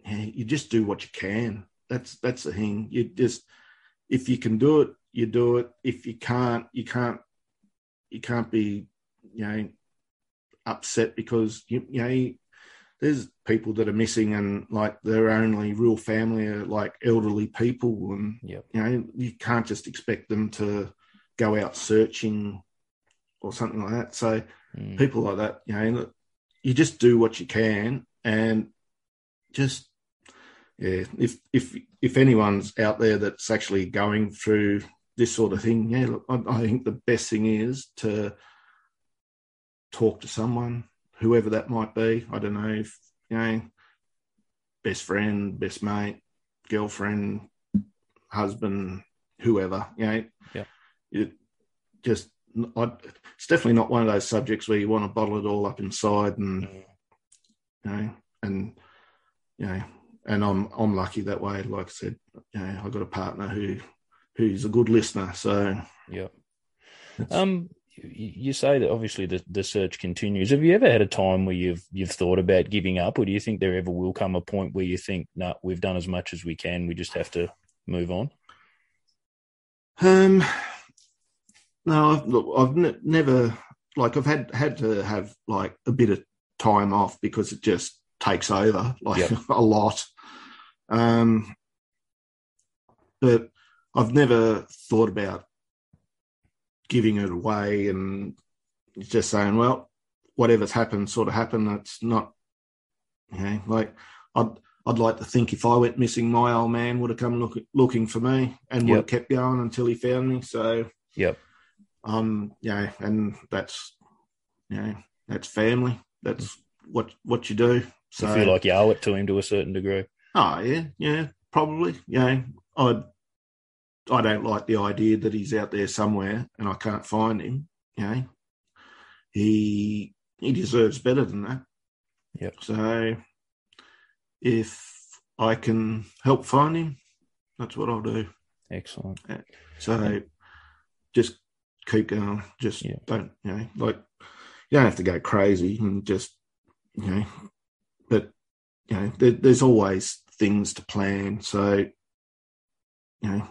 yeah, you just do what you can. That's that's the thing. You just if you can do it, you do it. If you can't, you can't. You can't be, you know, upset because you, you know there's people that are missing and like their only real family are like elderly people and yep. you know you can't just expect them to go out searching or something like that so mm. people like that you know you just do what you can and just yeah if if if anyone's out there that's actually going through this sort of thing yeah look, I, I think the best thing is to talk to someone whoever that might be. I don't know if you know, best friend, best mate, girlfriend, husband, whoever. You know, yeah, it just I, it's definitely not one of those subjects where you want to bottle it all up inside and you know and you know and I'm I'm lucky that way. Like I said, you know, I got a partner who who's a good listener. So yeah. Um, you say that obviously the, the search continues. Have you ever had a time where you've you've thought about giving up, or do you think there ever will come a point where you think, "No, nah, we've done as much as we can. We just have to move on"? Um, no, I've, look, I've n- never like I've had had to have like a bit of time off because it just takes over like yep. a lot. Um, but I've never thought about giving it away and just saying, well, whatever's happened sort of happened. It's not, you know, like I'd, I'd like to think if I went missing, my old man would have come look, looking for me and would Yep. have kept going until he found me. So, Yep. um, yeah, and that's, you know, that's family. That's what what you do. So you feel like you owe it to him to a certain degree. Oh yeah, yeah, probably. You know, I don't like the idea that he's out there somewhere and I can't find him. You know, he he deserves better than that. Yep. So if I can help find him, that's what I'll do. Excellent. So just keep going. Just don't, you know, like you don't have to go crazy and just, you know, but you know, there, there's always things to plan. So, you know,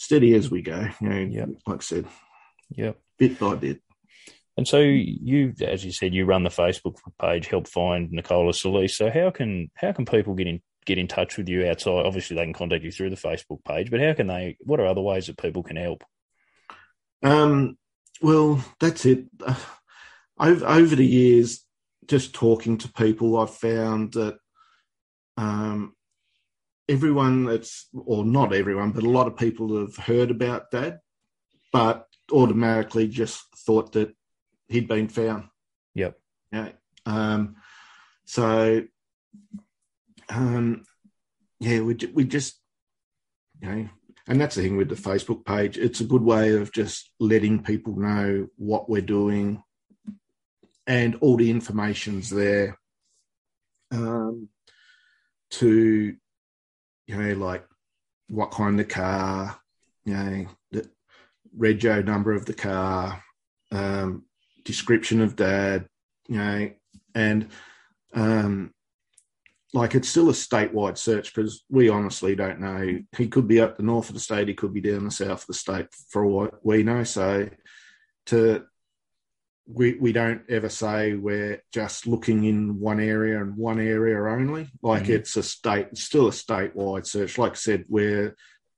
steady as we go. You know, like I said, Yep. bit by bit. And so you, as you said, you run the Facebook page, help find Nicola Sallese. So how can how can people get in get in touch with you outside? Obviously, they can contact you through the Facebook page, but how can they? What are other ways that people can help? Um, well, that's it. Uh, over, over the years, just talking to people, I've found that um, everyone that's, or not everyone, but a lot of people have heard about Dad, but automatically just thought that he'd been found. Yep. Yeah. Um, so, um, yeah, we we just, you know, and that's the thing with the Facebook page. It's a good way of just letting people know what we're doing, and all the information's there. Um, to you know, like what kind of car, you know, the rego number of the car, um, description of dad, you know, and um, like it's still a statewide search because we honestly don't know. He could be up the north of the state, he could be down the south of the state for what we know. So to we we don't ever say we're just looking in one area and one area only. Like Mhm. it's a state, it's still a statewide search. Like I said, we're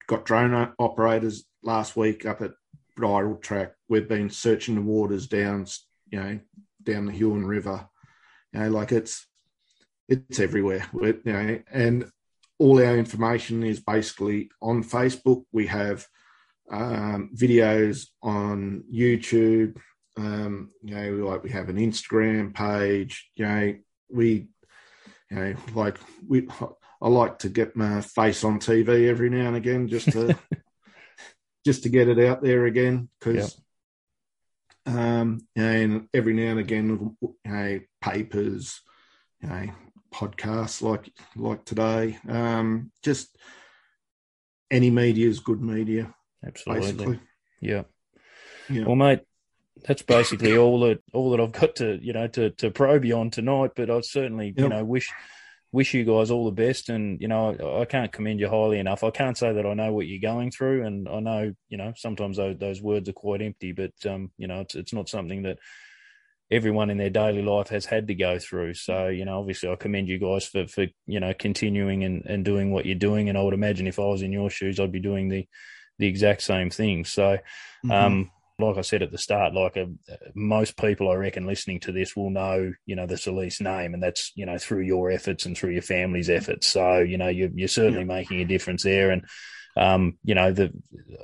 got drone operators last week up at Bridle Track. We've been searching the waters down, you know, down the Huon River. You know, like it's it's everywhere. We- you know, and all our information is basically on Facebook. We have um, videos on YouTube. Um, you know, like we have an Instagram page. You know, we, you know, like we. I like to get my face on TV every now and again, just to just to get it out there again, because. Um, and every now and again, you know, papers, you know, podcasts like like today. Um, just any media is good media. Absolutely. Basically. Yeah. Yeah. Well, mate, that's basically all that all that I've got to you know to to probe you on tonight. But I certainly yep. you know wish wish you guys all the best. And you know I, I, can't commend you highly enough. I can't say that I know what you're going through, and I know you know sometimes those, those words are quite empty. But um, you know it's it's not something that everyone in their daily life has had to go through. So, you know, obviously I commend you guys for, for you know, continuing and, and doing what you're doing. And I would imagine if I was in your shoes, I'd be doing the, the exact same thing. So, mm-hmm. um, like I said at the start, like a, uh, most people I reckon listening to this will know, you know, the Sallese name, and that's you know through your efforts and through your family's efforts. So you know you're, you're certainly yeah. making a difference there, and um, you know, the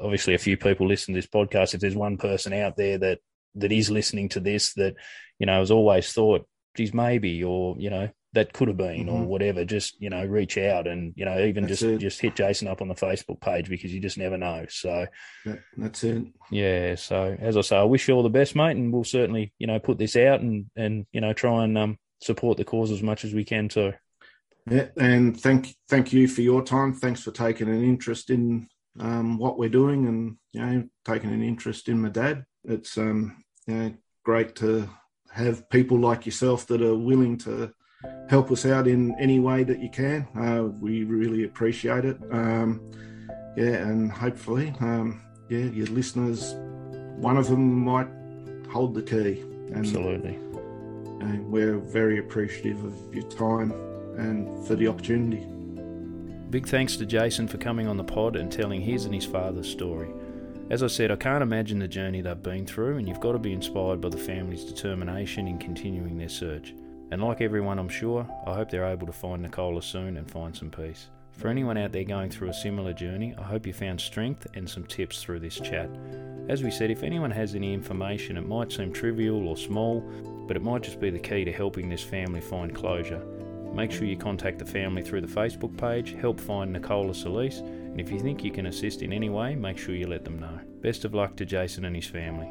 obviously a few people listen to this podcast. If there's one person out there that that is listening to this that you know has always thought, geez, maybe, or you know, that could have been mm-hmm. or whatever just you know reach out and you know even that's just it. just hit jason up on the facebook page because you just never know. So that, that's it. Yeah so as i say i wish you all the best mate and we'll certainly you know put this out and and you know try and um, support the cause as much as we can too. Yeah and thank thank you for your time. Thanks for taking an interest in um, what we're doing and you know taking an interest in my dad. It's um you know great to have people like yourself that are willing to help us out in any way that you can. Uh, we really appreciate it. Um, yeah, and hopefully, um, yeah, your listeners, one of them might hold the key. And, Absolutely. And we're very appreciative of your time and for the opportunity. Big thanks to Jason for coming on the pod and telling his and his father's story. As I said, I can't imagine the journey they've been through, and you've got to be inspired by the family's determination in continuing their search. And like everyone, I'm sure, I hope they're able to find Nicola soon and find some peace. For anyone out there going through a similar journey, I hope you found strength and some tips through this chat. As we said, if anyone has any information, it might seem trivial or small, but it might just be the key to helping this family find closure. Make sure you contact the family through the Facebook page, help find Nicola Sallese, and if you think you can assist in any way, make sure you let them know. Best of luck to Jason and his family.